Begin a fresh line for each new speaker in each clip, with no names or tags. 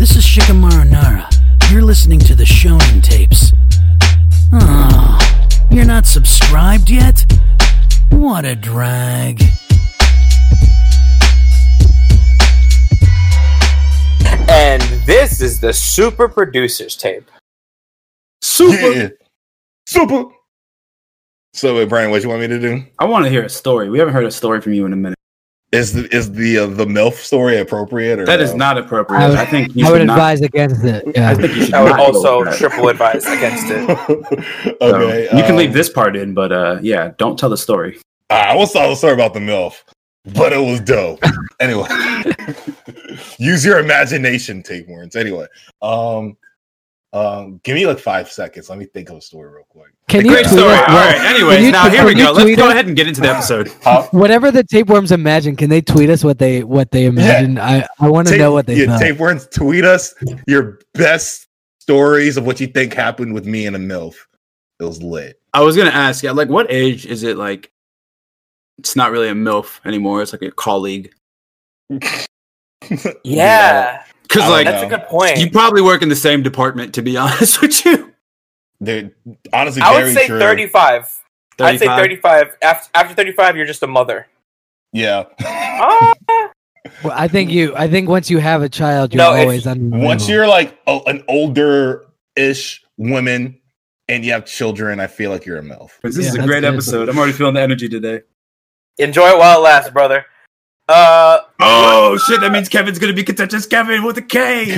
This is Shikamaru Nara. You're listening to the Shonen tapes. Oh, you're not subscribed yet? What a drag.
And this is the super producers tape.
Super.
Yeah. Super. So, wait, Brian, what you want me to do?
I want to hear a story. We haven't heard a story from you in a minute.
Is the is the uh, the MILF story appropriate or
That is
no?
not appropriate.
I would,
I think you
I would
should not.
advise against it. Yeah.
I think you should.
I would also triple advise against it.
So,
okay,
you can
um,
leave this part in, but uh, yeah, don't tell the story.
I will tell the story about the MILF, but it was dope. anyway, use your imagination, tapeworms. Anyway, um, um, give me like five seconds. Let me think of a story real quick.
Can you
Great
tweet
story.
us
All right.
can
Anyways,
you-
now here we go. Let's go
us-
ahead and get into the episode.
Uh,
Whatever the tapeworms imagine, can they tweet us what they what they imagine? I I want to know what they
yeah,
thought.
tapeworms, tweet us your best stories of what you think happened with me and a MILF. It was lit.
I was gonna ask, yeah, like what age is it? Like, it's not really a milf anymore. It's like a colleague.
Yeah,
Because like
that's a good point.
you probably work in the same department. To be honest with you,
They're honestly
I
very
would say
true.
35. I'd say
35?
35. After, after 35, you're just a mother.
Yeah.
Ah,
Well, I think you. I think once you have a child, you're
No,
always on.
Once you're like a, an older ish woman and you have children, I feel like you're a MILF.
this
Yeah,
is a great
good.
episode. I'm already feeling the energy today.
enjoy it while it lasts, brother. Uh,
Oh shit! That means Kevin's gonna be contentious Kevin with a K.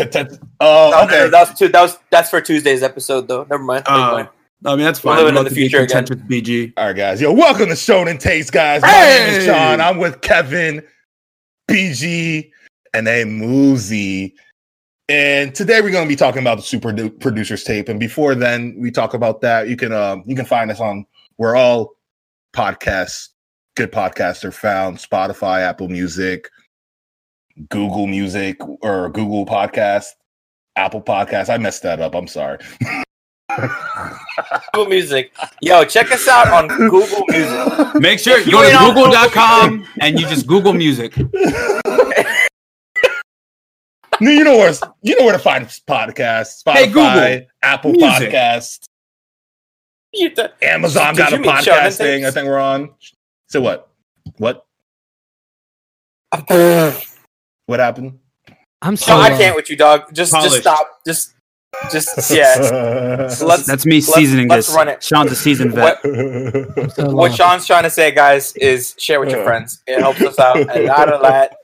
Oh,
no, no,
okay.
no, that was two, that was that's for Tuesday's episode though. Never mind. Never
Uh,
mind.
I mean that's fine.
living
I'd
in
love
the future again.
contentious BG.
All right, guys. Yo, welcome to Shonen Tapes, guys. My name is
Hey!
Sean. I'm with Kevin, BG, and a Moozy. And today we're going to be talking about the super Du- producers tape. And before then, we talk about that. You can um you can find us on where all podcasts, good podcasts are found: Spotify, Apple Music, Google Music, or Google Podcast, Apple Podcast. I messed that up. I'm sorry.
Google Music. Yo, check us out on Google Music.
Make sure you
You
go to Google.com and you just Google music.
You know where you know where to find podcasts. Spotify,
Hey, Google.
Apple
Music.
Podcast,
You th-
Amazon got a
mean
podcast thing. I think we're on. So what? What? What happened?
I'm so.
No, I
uh,
can't with you, dog. Just,
Polished.
just stop. Just, just yeah. Let's.
That's me
let's-
seasoning
let's
this.
run it.
Sean's a seasoned vet.
What,
so
what. Sean's trying to say, guys, is share with your friends. It helps us out, and not a lot.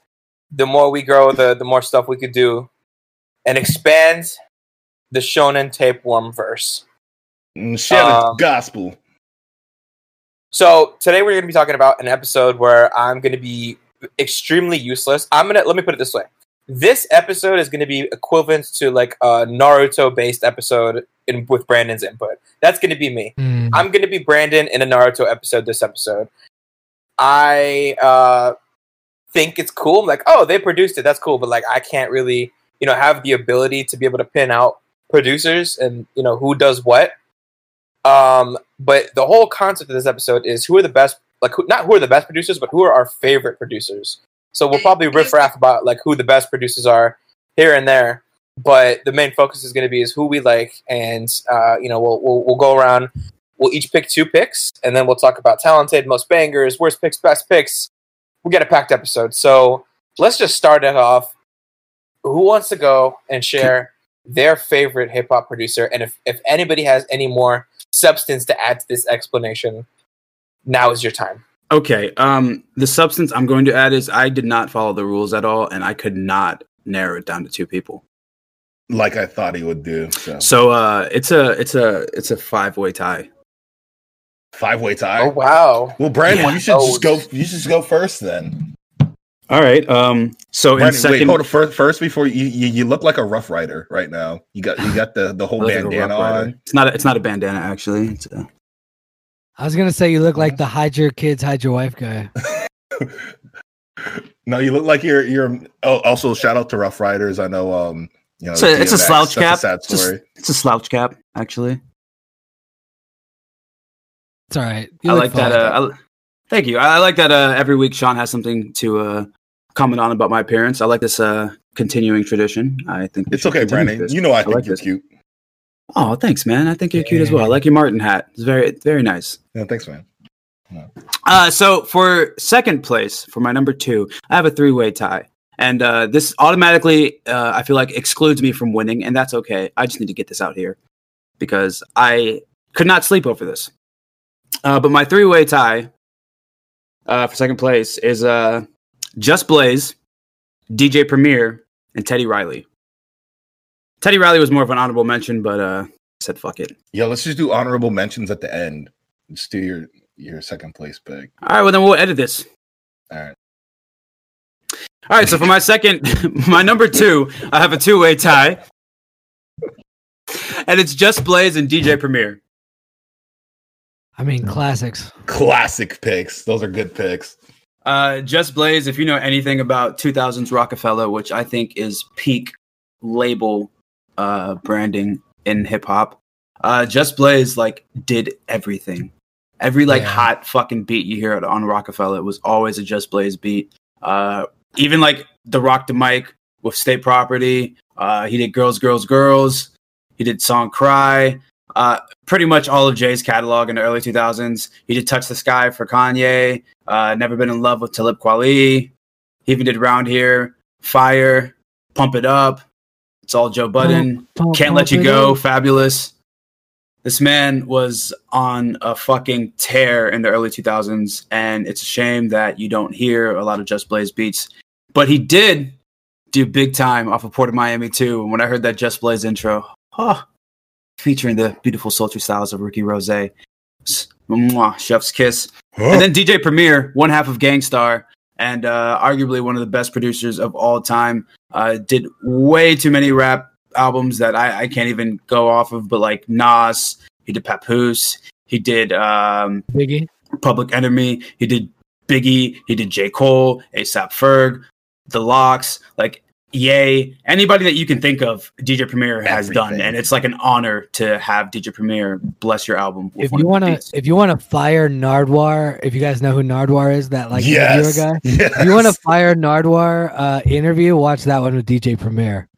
The more we grow, the the more stuff we could do, and expand the Shonen tapeworm verse.
Share the
Um,
gospel.
So today we're going to be talking about an episode where I'm going to be extremely useless. I'm gonna let me put it this way: this episode is going to be equivalent to like a Naruto-based episode in with Brandon's input. That's going to be me.
Mm.
I'm going to be Brandon in a Naruto episode this episode. I uh, think it's cool. I'm like, oh, they produced it. That's cool. But like, I can't really, you know, have the ability to be able to pin out producers and you know who does what. Um, but the whole concept of this episode is who are the best, like who, not who are the best producers, but who are our favorite producers. So we'll probably riff raff about like who the best producers are here and there. But the main focus is going to be is who we like, and uh, you know we'll, we'll we'll go around. We'll each pick two picks, and then we'll talk about talented, most bangers, worst picks, best picks. We'll get a packed episode, so let's just start it off. Who wants to go and share their favorite hip hop producer? And if if anybody has any more substance to add to this explanation, now is your time.
Okay. Um, the substance I'm going to add is I did not follow the rules at all, and I could not narrow it down to two people.
Like I thought he would do. So
So uh, it's a it's a it's a five way tie.
five way tie.
Oh wow!
Well, Brandon,
Yeah.
you should just
Oh.
go. You should just go first then.
All right. Um. So in
Brandon, wait,
second,
hold on. First, first before you, you, you look like a Ruff Ryder right now. You got you got the the whole
I like
bandana
Ruff Ryder.
on.
It's not a, it's not a bandana actually. It's a,
I was gonna say you look like the hide your kids, hide your wife guy.
No, you look like you're you're. Oh, also shout out to Ruff Ryders. I know. Um, you know,
it's a, it's a slouch
that's
cap.
sad
It's a,
story.
it's a slouch cap actually.
It's all right. You
I
look
like that. Uh, I, thank you. I, I like that. Uh, every week Sean has something to uh, comment on about my appearance. I like this uh, continuing tradition. I think
It's okay,
continue
Brandon.
this.
You know I think
like
you're
this.
cute.
Oh, thanks, man. I think you're cute as well. I like your Martin hat. It's very, very nice.
Yeah, thanks, man.
Uh, so for second place, for my number two, I have a three-way tie, and uh, this automatically, uh, I feel like, excludes me from winning, and that's okay. I just need to get this out here because I could not sleep over this. Uh, but my three-way tie uh, for second place is uh, Just Blaze, DJ Premier, and Teddy Riley. Teddy Riley was more of an honorable mention, but uh, I said fuck it.
Yeah, let's just do honorable mentions at the end. Let's do your your second place pick.
All right, well then we'll edit this.
All right.
All right, so for my second, my number two, I have a two way tie. And it's Just Blaze and DJ Premier.
I mean, classics.
Classic picks. Those are good picks.
Uh, Just Blaze, if you know anything about 2000s Roc-A-Fella, which I think is peak label uh, branding in hip hop, uh, Just Blaze like did everything. Every like
Yeah.
hot fucking beat you hear on Roc-A-Fella was always a Just Blaze beat. Uh, even like the Roc the Mic with State Property. Uh, he did Girls, Girls, Girls. He did Song Cry. Uh, pretty much all of Jay's catalog in the early 2000s. He did Touch the Sky for Kanye. Uh, Never Been in Love with Talib Kweli. He even did Round Here, Fire, Pump It Up. It's all Joe Budden.
Pump-
Can't
pump
Let You Go,
up.
Fabolous. This man was on a fucking tear in the early 2000s, and it's a shame that you don't hear a lot of Just Blaze beats. But he did do big time off of Port of Miami too. And when I heard that Just Blaze intro, oh, featuring the beautiful sultry styles of Ricky Rose, mwah, chef's kiss. And then DJ Premier, one half of Gang Starr, and uh, arguably one of the best producers of all time, uh, did way too many rap albums that I, I can't even go off of. But like Nas, he did Papoose, he did um,
Biggie.
Public Enemy, he did Biggie, he did J Cole, ASAP Ferg, The LOX, like Yay, anybody that you can think of, DJ Premier has done, and it's like an honor to have DJ Premier bless your album. with
If
one
you
of
want
the
to, if you want to fire Nardwuar, if you guys know who Nardwuar is, that like interviewer
yes.
guy.
Yes.
If you want to fire Nardwuar uh, interview, watch that one with DJ Premier.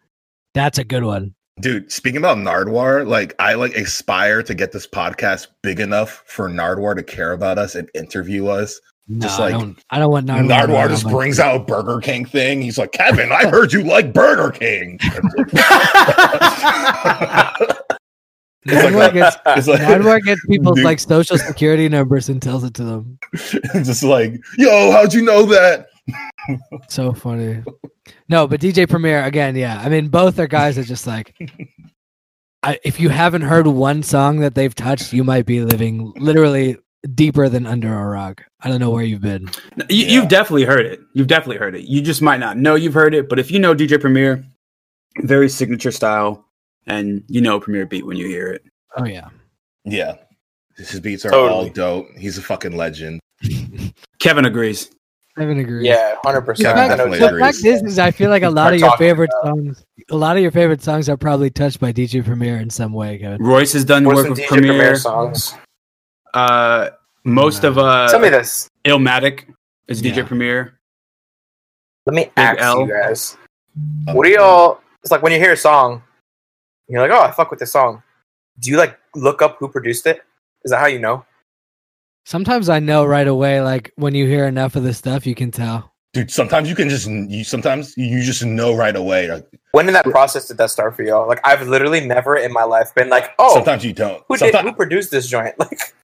That's a good one.
Dude, speaking about Nardwuar, like I like aspire to get this podcast big enough for Nardwuar to care about us and interview us.
No,
Just
I
like-
don't. I don't want
Nardwuar.
Nardwuar,
just brings out a Burger King thing. He's like, Kevin, I heard you like Burger King.
Nardwuar gets,
It's like-
Nardwuar gets people's
Dude.
like social security numbers and tells it to them.
just like, yo, how'd you know that?
So funny. No, but DJ Premier again, yeah. I mean, both are guys that just like. I, if you haven't heard one song that they've touched, you might be living literally deeper than under a rock. I don't know where you've been.
You,
Yeah.
You've definitely heard it. You've definitely heard it. You just might not know you've heard it, but if you know DJ Premier, very signature style, and you know Premier beat when you hear it.
Oh yeah.
Yeah. His beats are all dope. He's a fucking legend.
Kevin agrees.
Kevin haven't.
Yeah, hundred percent.
I
I know
definitely
The fact is, is I feel like a lot of your favorite
about-
songs, a lot of your favorite songs are probably touched by DJ Premier in some way, Kevin.
Royce has done
What's
work with
DJ
Premier.
Premier songs?
Uh, most of uh,
Tell me this.
Illmatic is DJ
Yeah.
Premier.
Let me ask
L.
you guys. What do y'all? It's like when you hear a song, you're like, "Oh, I fuck with this song." Do you like look up who produced it? Is that how you know?
Sometimes I know right away, like when you hear enough of the stuff, you can tell.
Dude, sometimes you can just you sometimes you just know right away. Like,
When in that process did that start for y'all? Like, I've literally never in my life been like, "Oh,
sometimes you don't.
who did who produced this joint?" Like,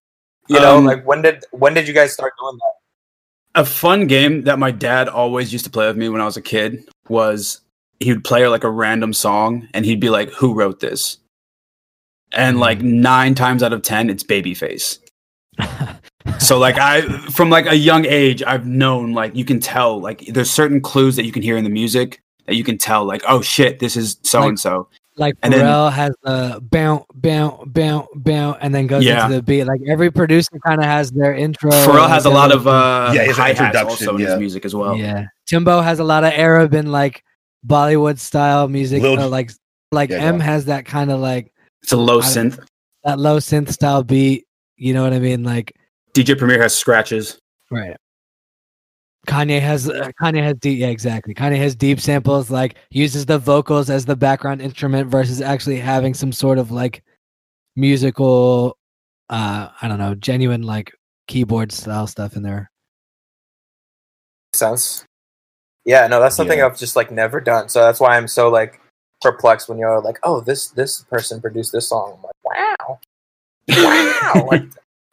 you know,
Um,
like when did when did you guys start doing that?
A fun game that my dad always used to play with me when I was a kid was he would play like a random song and he'd be like, "Who wrote this?" And like nine times out of ten, it's Babyface. So like I from like a young age, I've known like you can tell like there's certain clues that you can hear in the music that you can tell like oh shit this is so and so.
Like
And then-
Pharrell has the bounce, bounce, bounce, bounce, and then goes
Yeah.
into the beat. Like every producer kind of has their intro.
Pharrell has a lot of uh
Yeah, he has an
hi hats
introduction,
also in
yeah.
his music as well.
yeah. Timbo has a lot of Arab and like Bollywood style music.
Lil-
uh, like like
Yeah,
M
on.
has that kind of like
It's a low
I don't-
synth.
that low synth style beat. You know what I mean? Like
DJ Premier has scratches.
right. Kanye has uh, Kanye has deep yeah exactly Kanye has deep samples like uses the vocals as the background instrument versus actually having some sort of like musical uh I don't know genuine like keyboard style stuff in there.
sense. Yeah, no, that's something
Yeah.
I've just like never done. So that's why I'm so like perplexed when you're like, "Oh, this this person produced this song." I'm like, "Wow, wow!" like,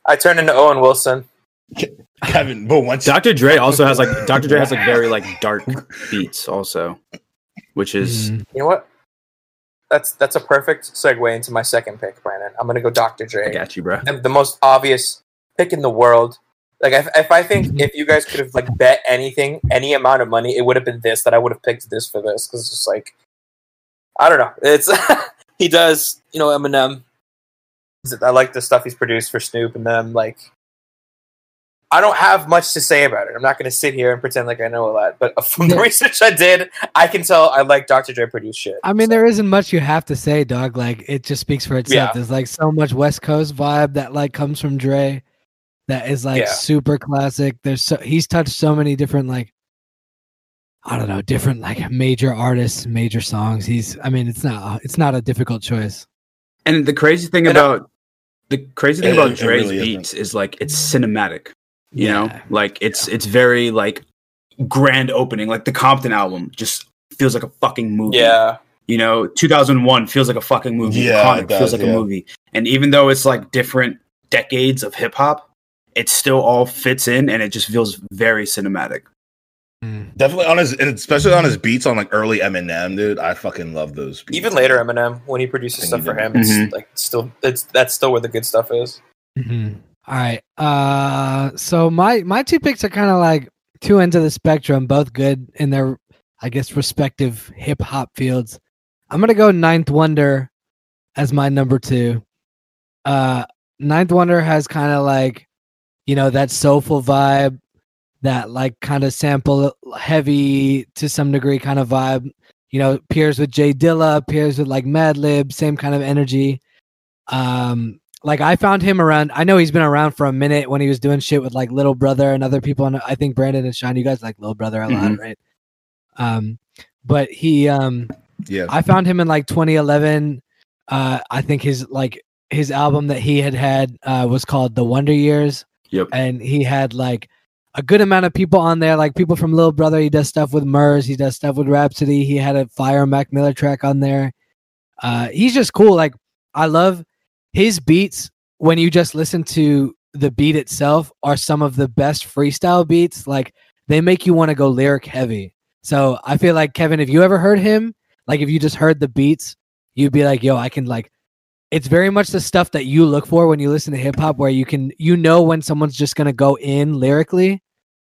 I turn into Owen Wilson.
Kevin, but once
Dr. Dre also has like Dr. Dre has like very like dark beats also, which is
Mhm.
You know what? That's that's a perfect segue into my second pick, Brandon. I'm gonna go Dr.
I
Dre.
got you, bro.
the, the most obvious pick in the world. Like if, if I think if you guys could have like bet anything, any amount of money, it would have been this that I would have picked this for this because it's just like I don't know. It's he does you know Eminem. I like the stuff he's produced for Snoop and them. Like I don't have much to say about it. I'm not going to sit here and pretend like I know a lot. But from the
Yeah.
research I did, I can tell I like Dr. Dre produced shit.
I mean,
So,
there isn't much you have to say, dog. Like it just speaks for itself.
Yeah.
There's like so much West Coast vibe that like comes from Dre, that is like
Yeah.
super classic. There's so he's touched so many different like, I don't know, different like major artists, major songs. He's, I mean, it's not uh, it's not a difficult choice.
And the crazy thing
And I-
about the crazy thing
It-
about Dre's
really isn't.
beats is like it's cinematic. You know, like it's it's very like grand opening. Like the Compton album just feels like a fucking movie.
yeah,
You know, 2001 feels like a fucking movie.
Yeah,
Iconic
it does,
feels like
yeah.
a movie. And even though it's like different decades of hip hop, it still all fits in and it just feels very cinematic.
Mm.
definitely on his and especially on his beats on like early Eminem, dude. I fucking love those beats.
even later Eminem when he produces stuff
he
for him, it's
Mhm.
like still it's that's still where the good stuff is.
Mhm. All right. Uh, so my my two picks are kind of like two ends of the spectrum, both good in their, I guess, respective hip hop fields. I'm gonna go Ninth Wonder as my number two. Uh, Ninth Wonder has kind of like, you know, that soulful vibe, that like kind of sample heavy to some degree kind of vibe. You know, peers with J Dilla, peers with like Madlib, same kind of energy. Um, like I found him around. I know he's been around for a minute when he was doing shit with like Little Brother and other people. And I think Brandon and Sean, you guys like Little Brother a lot,
Mhm.
right? Um, but he, um,
yeah.
I found him in like 2011. Uh, I think his like his album that he had had uh, was called The Wonder Years,
Yep.
and he had like a good amount of people on there, like people from Little Brother. He does stuff with Murs. He does stuff with Rapsody. He had a Fire Mac Miller track on there. Uh, he's just cool. Like I love his beats. When you just listen to the beat itself, are some of the best freestyle beats. Like they make you want to go lyric heavy. So I feel like Kevin, if you ever heard him, like if you just heard the beats, you'd be like, "Yo, I can like." It's very much the stuff that you look for when you listen to hip hop, where you can you know when someone's just gonna go in lyrically.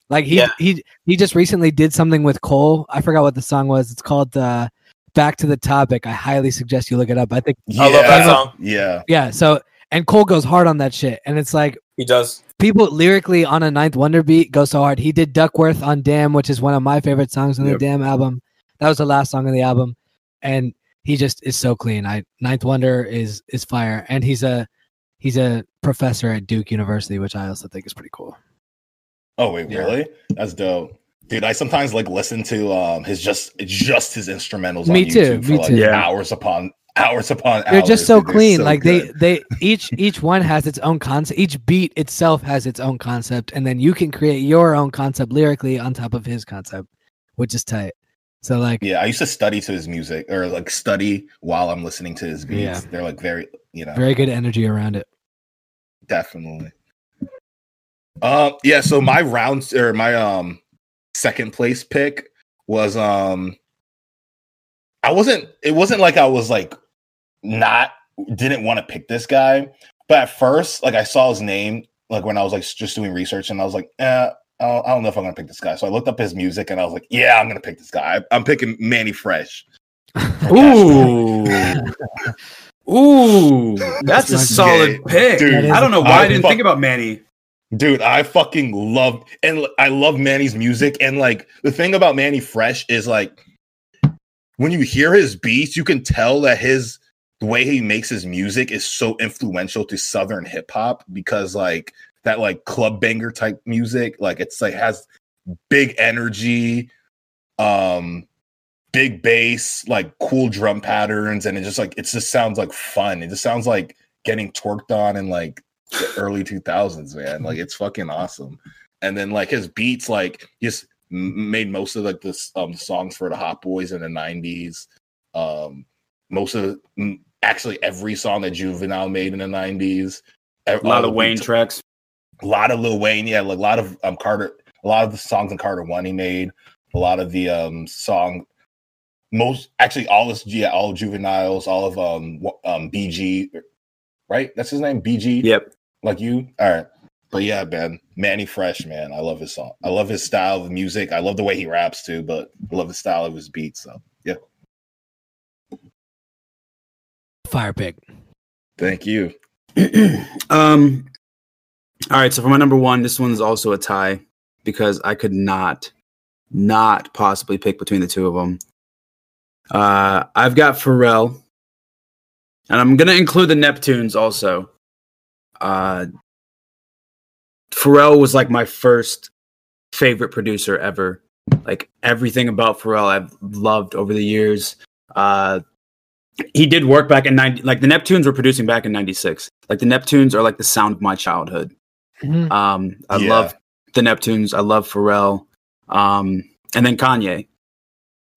Like he
Yeah.
he he just recently did something with Cole. I forgot what the song was. It's called uh, "Back to the Topic." I highly suggest you look it up. I think
I love that
Yeah.
song.
Yeah.
yeah. So and Cole goes hard on that shit, and it's like
He does.
people lyrically on a Ninth Wonder beat go so hard. He did Duckworth on Damn, which is one of my favorite songs on the Damn album. That was the last song on the album, and he just is so clean. I Ninth Wonder is is fire, and he's a he's a professor at Duke University, which I also think is pretty cool.
Oh wait,
Yeah.
really? That's dope. Dude, I sometimes like listen to um his just just his instrumentals
Me
on
too,
YouTube for
me
like
too.
Yeah.
hours upon hours upon.
They're just so
dude.
Clean.
so
like
good.
they they each each one has its own concept. Each beat itself has its own concept, and then you can create your own concept lyrically on top of his concept, which is tight. So like
Yeah, I used to study to his music or like study while I'm listening to his beats.
Yeah.
They're like very, you know,
very good energy around it.
definitely. Um yeah, so my rounds or my um second place pick was um I wasn't it wasn't like I was like not didn't want to pick this guy, but at first like I saw his name like when I was like just doing research and I was like, eh, I don't, I don't know if I'm gonna pick this guy. So I looked up his music and I was like, yeah, I'm gonna pick this guy. I, I'm picking Manny Fresh.
Ooh. Ooh. That's a solid
gay.
pick.
Dude,
I don't know why I,
I
didn't
fuck-
think about Manny.
Dude, I fucking love and I love Manny's music. And like the thing about Manny Fresh is like when you hear his beats, you can tell that his the way he makes his music is so influential to southern hip hop because like that like club banger type music, like it's like has big energy, um, big bass, like cool drum patterns, and it just like it just sounds like fun. It just sounds like getting twerked on and like the early 2000s, man. Like it's fucking awesome. And then like his beats, like just made most of like the um, songs for the Hot Boys in the 90s. Um, most of m- actually every song that Juvenile made in the 90s.
A lot of Wayne tracks.
A lot of Lil Wayne, yeah, like a lot of um Carter, a lot of the songs in Carter One he made, a lot of the um song most actually all this yeah, all juveniles, all of um um BG, right? That's his name, BG.
Yep.
Like you? All right. But yeah, man, Manny Fresh, man. I love his song. I love his style of music. I love the way he raps too, but I love the style of his beats. So yeah.
Fire pick.
Thank you.
um all right so for my number one this one's also a tie because i could not not possibly pick between the two of them uh i've got pharrell and i'm gonna include the neptunes also. Uh pharrell was like my first favorite producer ever. Like everything about pharrell i've loved over the years. Uh he did work back in 90 like the neptunes were producing back in 96 like the neptunes are like the sound of my childhood.
Mhm.
um i
Yeah.
love the neptunes. I love pharrell. Um and then kanye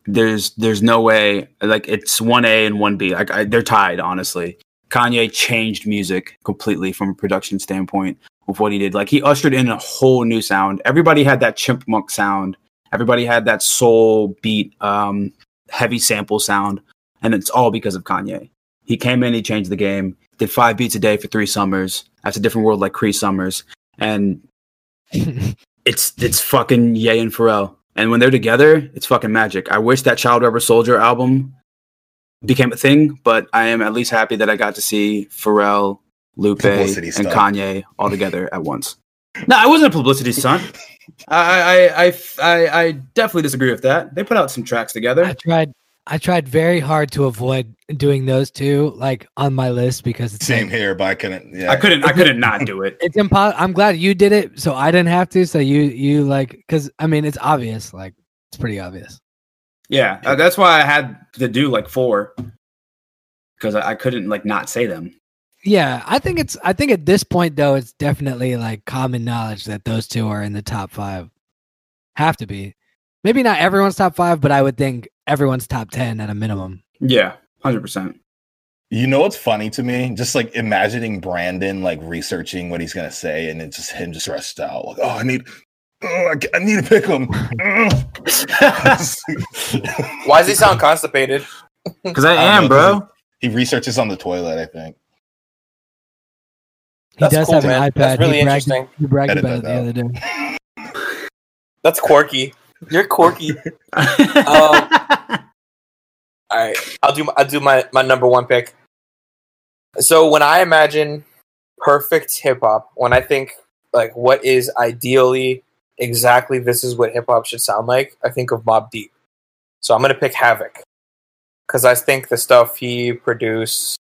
there's there's no way like it's 1a and 1b like I, they're tied honestly. Kanye changed music completely from a production standpoint with what he did. Like he ushered in a whole new sound. Everybody had that chipmunk sound. Everybody had that soul beat um heavy sample sound. And it's all because of Kanye. He came in, he changed the game, did five beats a day for three summers. That's a different world like Cree Summers, and it's it's fucking Ye and Pharrell. And when they're together, it's fucking magic. I wish that Child Rebel Soldier album became a thing, but I am at least happy that I got to see Pharrell, Lupe, and
Publicity stunt.
Kanye all together at once. No, I wasn't a publicity stunt. I, I, I, I, I definitely disagree with that. They put out some tracks together.
I tried. I tried very hard to avoid doing those two, like on my list, because it's
Same
like-
here, but I couldn't. Yeah,
I couldn't, I couldn't not do it.
It's impossible. I'm glad you did it, so I didn't have to. So you, you like, because I mean, it's obvious. Like, it's pretty obvious.
Yeah, uh, that's why I had to do like four because I, I couldn't like not say them.
Yeah, I think it's. I think at this point, though, it's definitely like common knowledge that those two are in the top five. Have to be. Maybe not everyone's top five, but I would think everyone's top ten at a minimum.
Yeah, hundred percent.
You know what's funny to me? Just like imagining Brandon like researching what he's gonna say, and it's just him just stressed out. Like, oh, I need, oh, I, need to pick him.
Why does he sound constipated?
Because I
I
am,
know,
bro.
he researches on the toilet. I think.
He
That's
does
cool,
have an
man.
iPad.
That's really
he bragged,
interesting.
He bragged
Edit
about it
that
the
out.
other day.
That's quirky. You're quirky.
Um,
All right, I'll do I'll do my my number one pick. So when I imagine perfect hip hop, when I think like what is ideally exactly this is what hip hop should sound like, I think of Mobb Deep. So I'm gonna pick Havoc because I think the stuff he produced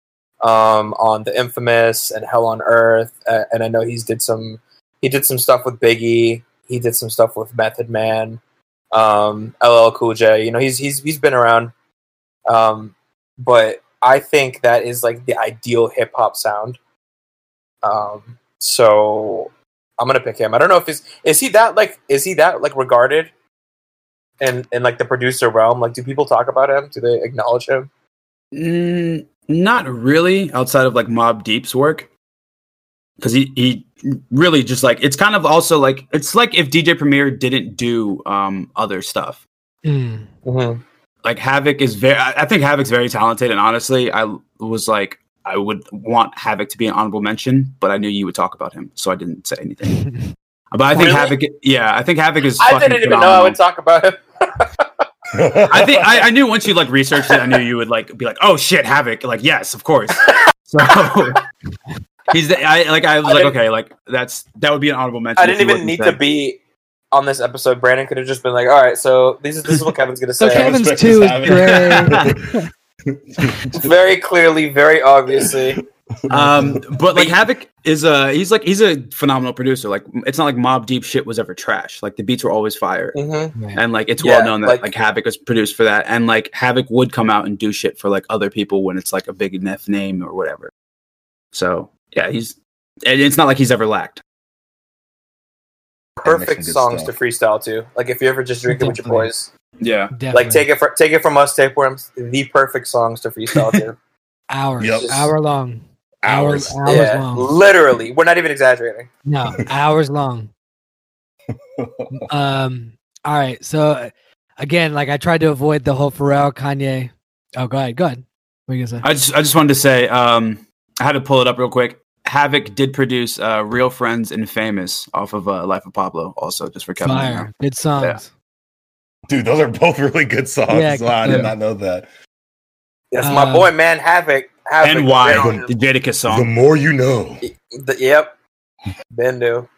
um, on the Infamous and Hell on Earth, uh, and I know he's did some he did some stuff with Biggie. He did some stuff with Method Man, um, LL Cool J. You know, he's he's he's been around. Um, but I think that is like the ideal hip hop sound. Um, so I'm gonna pick him. I don't know if is is he that like is he that like regarded in in like the producer realm? Like, do people talk about him? Do they acknowledge him?
Mm, not really, outside of like Mobb Deep's work, because he he really just like it's kind of also like it's like if DJ Premier didn't do um other stuff.
Mm.
Mm-hmm.
Like Havoc is very, I think Havoc's very talented, and honestly, I was like I would want Havoc to be an honorable mention, but I knew you would talk about him, so I didn't say anything. But I think
Really?
Havoc, yeah, I think Havoc is.
I
fucking
didn't even know I would talk about him.
I think I, I knew once you like researched it, I knew you would like be like, oh shit, Havoc. Like, yes, of course. So he's the, I like I was
I
like, okay, like that's that would be an honorable mention.
I didn't even need
said.
to be on this episode. Brandon could have just been like, "All right, so this is this is what Kevin's gonna
So
say."
Kevin's
respect
two is great.
very clearly, very obviously.
Um, but like Havoc is a he's like he's a phenomenal producer. Like it's not like Mobb Deep shit was ever trash. Like the beats were always fire.
hmm
And like it's
Yeah,
well known that
like-
like, Havoc was produced for that, and like Havoc would come out and do shit for like other people when it's like a big enough name or whatever. So yeah, he's and it's not like he's ever lacked.
Perfect songs
stuff.
to freestyle to. Like if you ever just drinking with your boys,
Yeah,
Definitely.
like take it for, take it from us, tapeworms. The perfect songs to freestyle to.
hours,
Yep.
hour long,
Hours.
hours,
yeah,
long.
literally. We're not even exaggerating.
No, hours long. Um. All right. So uh, again, like I tried to avoid the whole Pharrell, Kanye. Oh, go ahead. Go ahead. What are you gonna say?
I just I just wanted to say um, I had to pull it up real quick. Havoc did produce uh, "Real Friends" and "Famous" off of uh, "Life of Pablo," also just for Kevin. I know.
Fire. Good songs.
Dude, those are both really good songs.
Yeah,
Wow, I
yeah.
did not know that.
That's my
Uh,
boy, man. Havoc. Havoc.
And why
Been
the Jadakiss song.
The
song?
more you know.
on- the- yep. Bendu.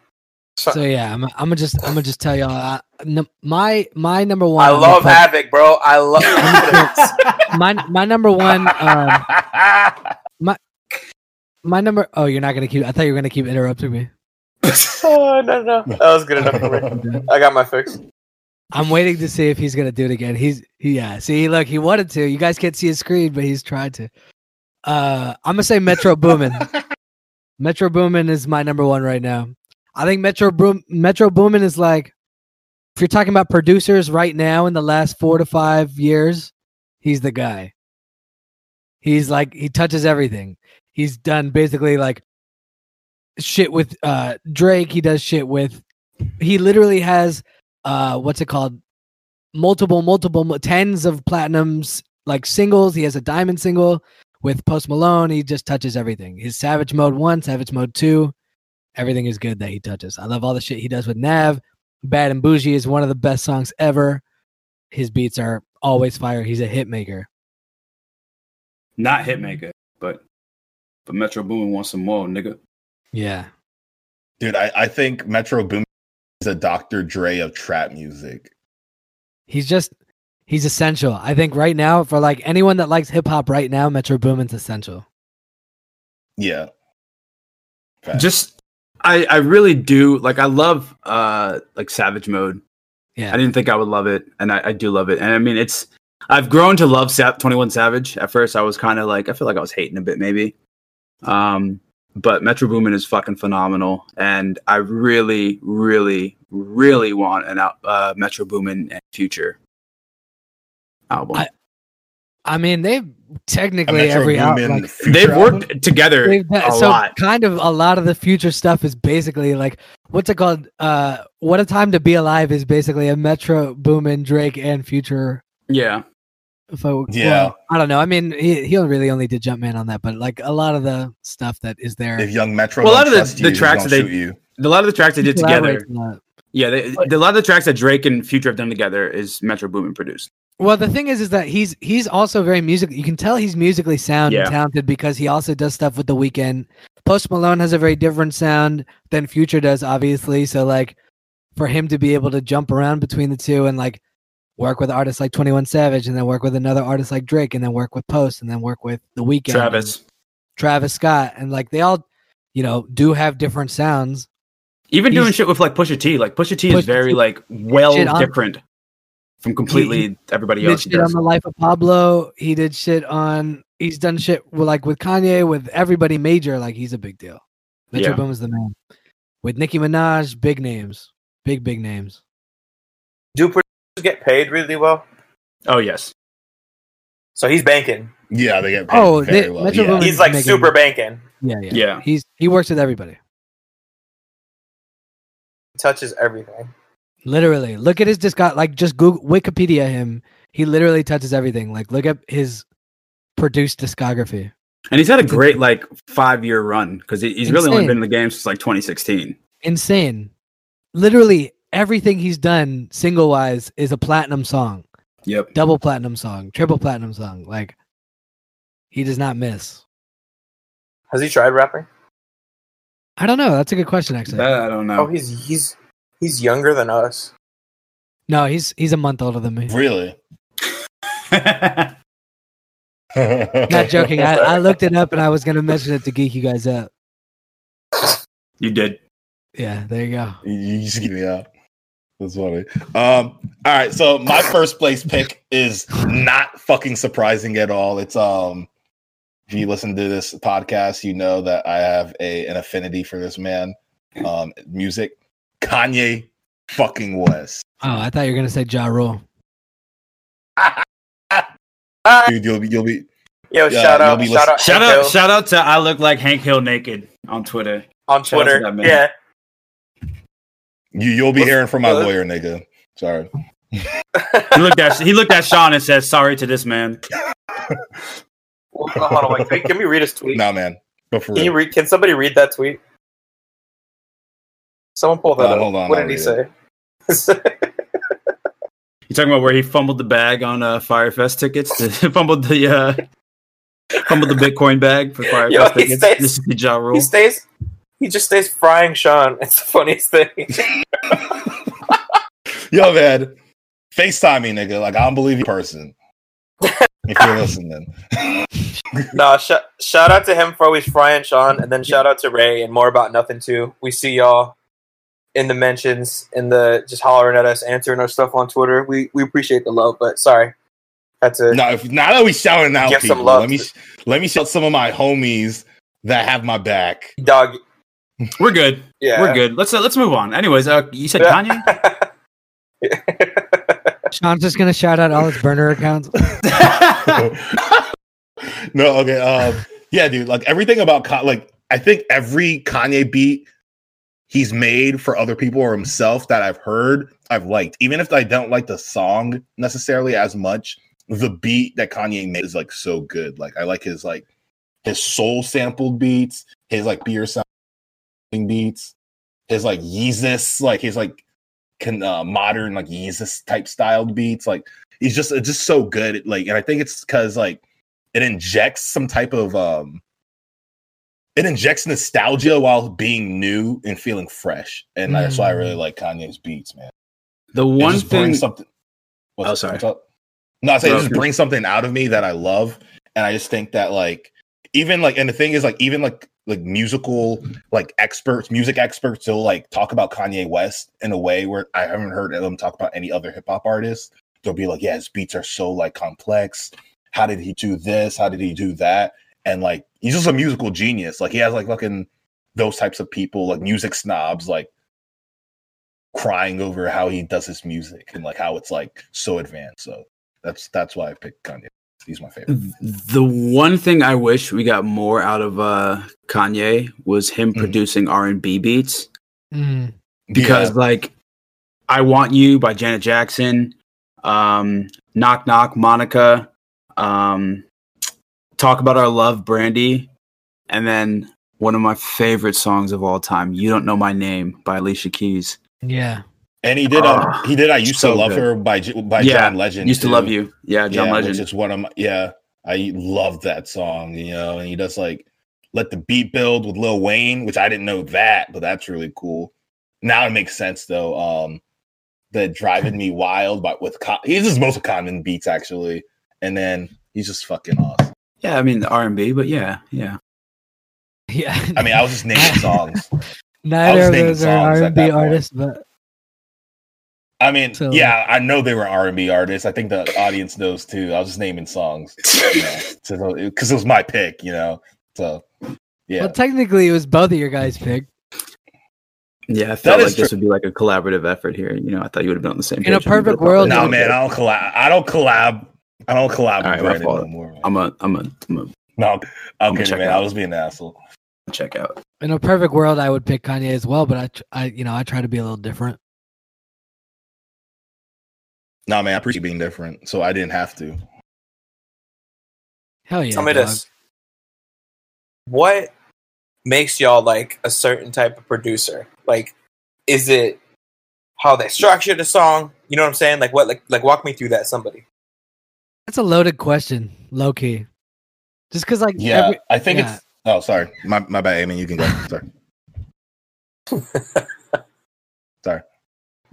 So yeah, I'm. I'm gonna just. I'm gonna just tell y'all. Uh, n- my my number one.
I love
put-
Havoc, bro. I love.
my my number one. Um, my number. Oh, you're not gonna keep. I thought you were gonna keep interrupting me.
oh, no, no, that was good enough for me. I got my fix.
I'm waiting to see if he's gonna do it again. He's he, yeah. See, look, he wanted to. You guys can't see his screen, but he's tried to. Uh, I'm gonna say Metro Boomin. Metro Boomin is my number one right now. I think Metro Boom Metro Boomin is like, if you're talking about producers right now in the last four to five years, he's the guy. He's like he touches everything. He's done basically like shit with uh Drake. He does shit with. He literally has uh what's it called? Multiple multiple tens of platinums like singles. He has a diamond single with post malone. He just touches everything. His savage mode 1 savage mode 2 everything is good that he touches. I love all the shit he does with nav. Bad and bougie is one of the best songs ever. His beats are always fire. He's a hit maker.
Not Hitmaker, but but Metro Boomin wants some more, nigga.
yeah
Dude, I, I think Metro Boomin is a Dr. Dre of trap music.
he's just he's essential i think right now for like anyone that likes hip-hop right now metro boomin's essential
Yeah. Facts.
Just I I really do like I love uh like Savage Mode.
yeah
I didn't think I would love it, and I, I do love it. And I mean, it's I've grown to love Sa- Twenty One Savage. At first, I was kind of like I feel like I was hating a bit, maybe. Um, but Metro Boomin is fucking phenomenal, and I really, really, really want an out uh, Metro Boomin and Future album.
I- I mean, they've technically every out,
Boomin
like,
They've
album?
worked together
they've done-
a
so
lot.
kind of a lot of the future stuff is basically like what's it called? Uh, what a time to be alive is basically a Metro Boomin, Drake, and Future.
Yeah,
If I,
Yeah.
well, I don't know. I mean, he he really only did Jumpman on that, but like a lot of the stuff that is there.
If Young Metro
Well, a lot of the- the
you,
tracks that they-
you.
a lot of the tracks they did together.
collaborates a lot.
Yeah, they, the, a lot of the tracks that Drake and Future have done together is Metro Boomin produced.
Well, the thing is, is that he's he's also very music. You can tell he's musically sound
Yeah.
and talented because he also does stuff with the Weeknd. Post Malone has a very different sound than Future does, obviously. So like, for him to be able to jump around between the two and like work with artists like Twenty One Savage, and then work with another artist like Drake, and then work with Post, and then work with the Weeknd,
Travis,
Travis Scott, and like they all, you know, do have different sounds.
even
He's-
doing shit with like Pusha T. Like Pusha T is very
T-
like well
shit on-
different from completely everybody
He did
else. he
shit on the life of Pablo. He did shit on. He's done shit with, like with Kanye, with everybody major. Like he's a big deal. Metro
Yeah.
Boom is the man. With Nicki Minaj, big names, big big names.
Do producers get paid really well?
Oh yes,
So he's banking.
Yeah, they get paid
Oh,
very
they-
well.
Metro
yeah.
He's like
making-
super banking.
Yeah, yeah,
Yeah.
He's he works with everybody.
Touches everything.
Literally, look at his just uh, like just Google Wikipedia him. He literally touches everything. Like look at his produced discography.
and he's had a great like five year run because he, he's really only been in the game since like 2016.
Insane. Literally everything he's done single wise is a platinum song.
Yep.
double platinum song, triple platinum song. Like he does not miss.
Has he tried rapping?
I don't know. That's a good question, actually.
That I don't know.
Oh,
know.
he's he's he's younger than us.
no, he's he's a month older than me.
Really?
Not joking. I, I looked it up and I was gonna mention it to geek you guys up.
You did.
Yeah, there you go.
You- You just give me out. That's funny. Um, all right, so my first place pick is not fucking surprising at all. It's um if you listen to this podcast, you know that I have a an affinity for this man. Um music. Kanye fucking West.
Oh, I thought you were gonna say Ja Rule.
Dude, you'll be you'll be
Yo,
Yeah,
shout out,
be
shout out,
Shout
Hank
out!
Hill
Shout out to I look like Hank Hill naked on Twitter.
on
shout out to
Twitter. Yeah,
you you'll be
What's-
hearing from my
what?
lawyer, nigga. Sorry.
He looked at he looked at Sean and said, "Sorry to this man."
Well, hold on, wait, can, can we read his tweet?
Nah, man. But for
Can you read? Can somebody read that tweet? Someone pull that
Uh,
up.
hold on,
what
I'll
did he
read
say?
You talking about where he fumbled the bag on uh, Fyre Fest tickets? fumbled the uh, fumbled the Bitcoin bag for Fyre
Fest Yo,
tickets.
stays-
this is the Ja Rule.
he stays. He just stays frying Sean. It's the funniest thing.
Yo, man. FaceTime me, nigga. Like I don't believe you person. if you're listening.
no, sh- shout out to him for always frying Sean, and then shout out to Ray and more about nothing too. We see y'all in the mentions, in the just hollering at us, answering our stuff on Twitter. We we appreciate the love, but sorry, that's it.
No, if now that we're shouting out people, let me
to-
let me shout some of my homies that have my back.
Dog,
We're good.
yeah,
We're good. Let's uh, let's move on. Anyways, uh, you said Kanye.
Sean's just gonna shout out all his burner accounts.
no, okay. Um, yeah, dude. Like everything about Ka- like I think every Kanye beat he's made for other people or himself that I've heard, I've liked. Even if I don't like the song necessarily as much, the beat that Kanye made is like so good. Like I like his like his soul sampled beats, his like beer sounding beats, his like Yeezus, like his like can uh, modern like Yeezus type styled beats. Like he's just it's just so good. at, Like, and I think it's because like it injects some type of um it injects nostalgia while being new and feeling fresh. And that's why I really
Mm.
like Kanye's beats, man.
The
It
one
just
thing.
brings something.
Oh,
What's,
sorry.
what's up? No, I say it
No,
just
okay.
brings something out of me that I love, and I just think that like even like and the thing is like even like like musical like experts, music experts, will like talk about Kanye West in a way where I haven't heard them talk about any other hip hop artist. They'll be like, yeah, his beats are so like complex. How did he do this? How did he do that? And like he's just a musical genius. Like he has like fucking those types of people, like music snobs, like crying over how he does his music and like how it's like so advanced. So that's that's why I picked Kanye. He's my favorite.
The one thing I wish we got more out of uh, Kanye was him
Mhm.
producing R and B beats
Mm.
because
Yeah.
like I Want You by Janet Jackson, um, Knock Knock Monica, um, Talk About Our Love Brandy, and then one of my favorite songs of all time, You Don't Know My Name by Alicia Keys.
Yeah.
And he did um,
Ah,
he did I used
so
to love
good.
her by by
Yeah,
John Legend.
Used to
too.
love you. Yeah, John
yeah,
Legend.
Which is one of my yeah. I love that song, you know, and he does like let the beat build with Lil Wayne, which I didn't know that, but that's really cool. Now it makes sense though. Um the driving me wild, but with Con- he's his most common beats actually, and then he's just fucking awesome.
yeah, I mean R and B, but yeah, yeah.
Yeah.
I mean, I was just naming songs.
neither
was
of
naming
those are R and B artists, but
I mean,
So-
yeah, I know they were R and B artists. I think the audience knows too. I was just naming songs because it was my pick, you know. So yeah,
well, technically, it was both of your guys' pick.
Yeah, I felt
is
like this would be like a collaborative effort here. You know, I thought you would have been on the same page.
In a
with me, but
perfect world,
no
it-
man, I don't collab. I don't collab. I don't collab
All right,
with
my
Brandon
fault.
no more. Man.
I'm a, I'm a, I'm a
No, I'm
gonna
man.
out.
I was being an asshole.
check out.
In a perfect world, I would pick Kanye as well, but I, I, you know, I try to be a little different.
No, man, I appreciate being different, so I didn't have to.
Hell yeah!
Tell me
dog.
this: What makes y'all like a certain type of producer? Like, is it how they structure the song? You know what I'm saying? Like, what? Like, like walk me through that. Somebody.
That's a loaded question, low key. Just because, like,
Yeah,
every-
I think
yeah.
it's. Oh, sorry, my my bad, Amy. You can go. Sorry.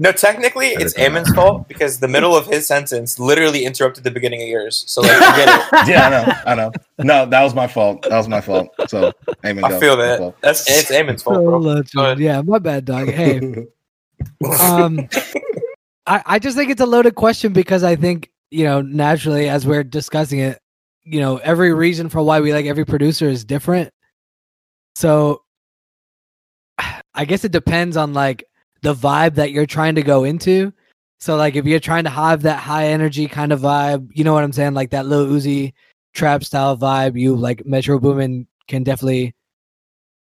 sorry.
No, technically it's Eamon's fault because the middle of his sentence literally interrupted the beginning of yours. So like, I get it.
Yeah, I know. I know. No, that was my fault. That was my fault. So, Amen.
I feel that. That's it's Eamon's fault, bro.
legend. Yeah, my bad, dog. Hey, um, I, I just think it's a loaded question because I think you know naturally as we're discussing it, you know every reason for why we like every producer is different. So I guess it depends on like the vibe that you're trying to go into. So like if you're trying to have that high energy kind of vibe, you know what I'm saying, like that Lil Uzi trap style vibe, you like Metro Boomin can definitely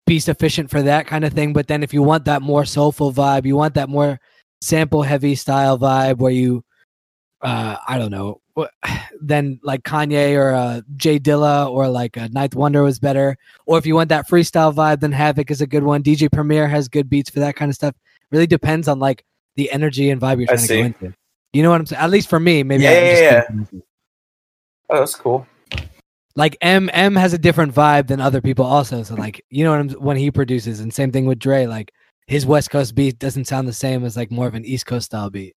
be sufficient for that kind of thing. But then if you want that more soulful vibe, you want that more sample heavy style vibe where you, uh, I don't know, then like Kanye or uh, J Dilla or like uh, Ninth Wonder was better. Or if you want that freestyle vibe, then Havoc is a good one. DJ Premier has good beats for that kind of stuff. Really depends on like the energy and vibe you're
I
trying to
see.
go into. You know what I'm saying? At least for me, maybe.
Yeah,
I'm
yeah,
just
yeah.
thinking-
Oh, that's cool.
like M M has a different vibe than other people also. So like you know what I'm when he produces, and same thing with Dre. Like his West Coast beat doesn't sound the same as like more of an East Coast style beat.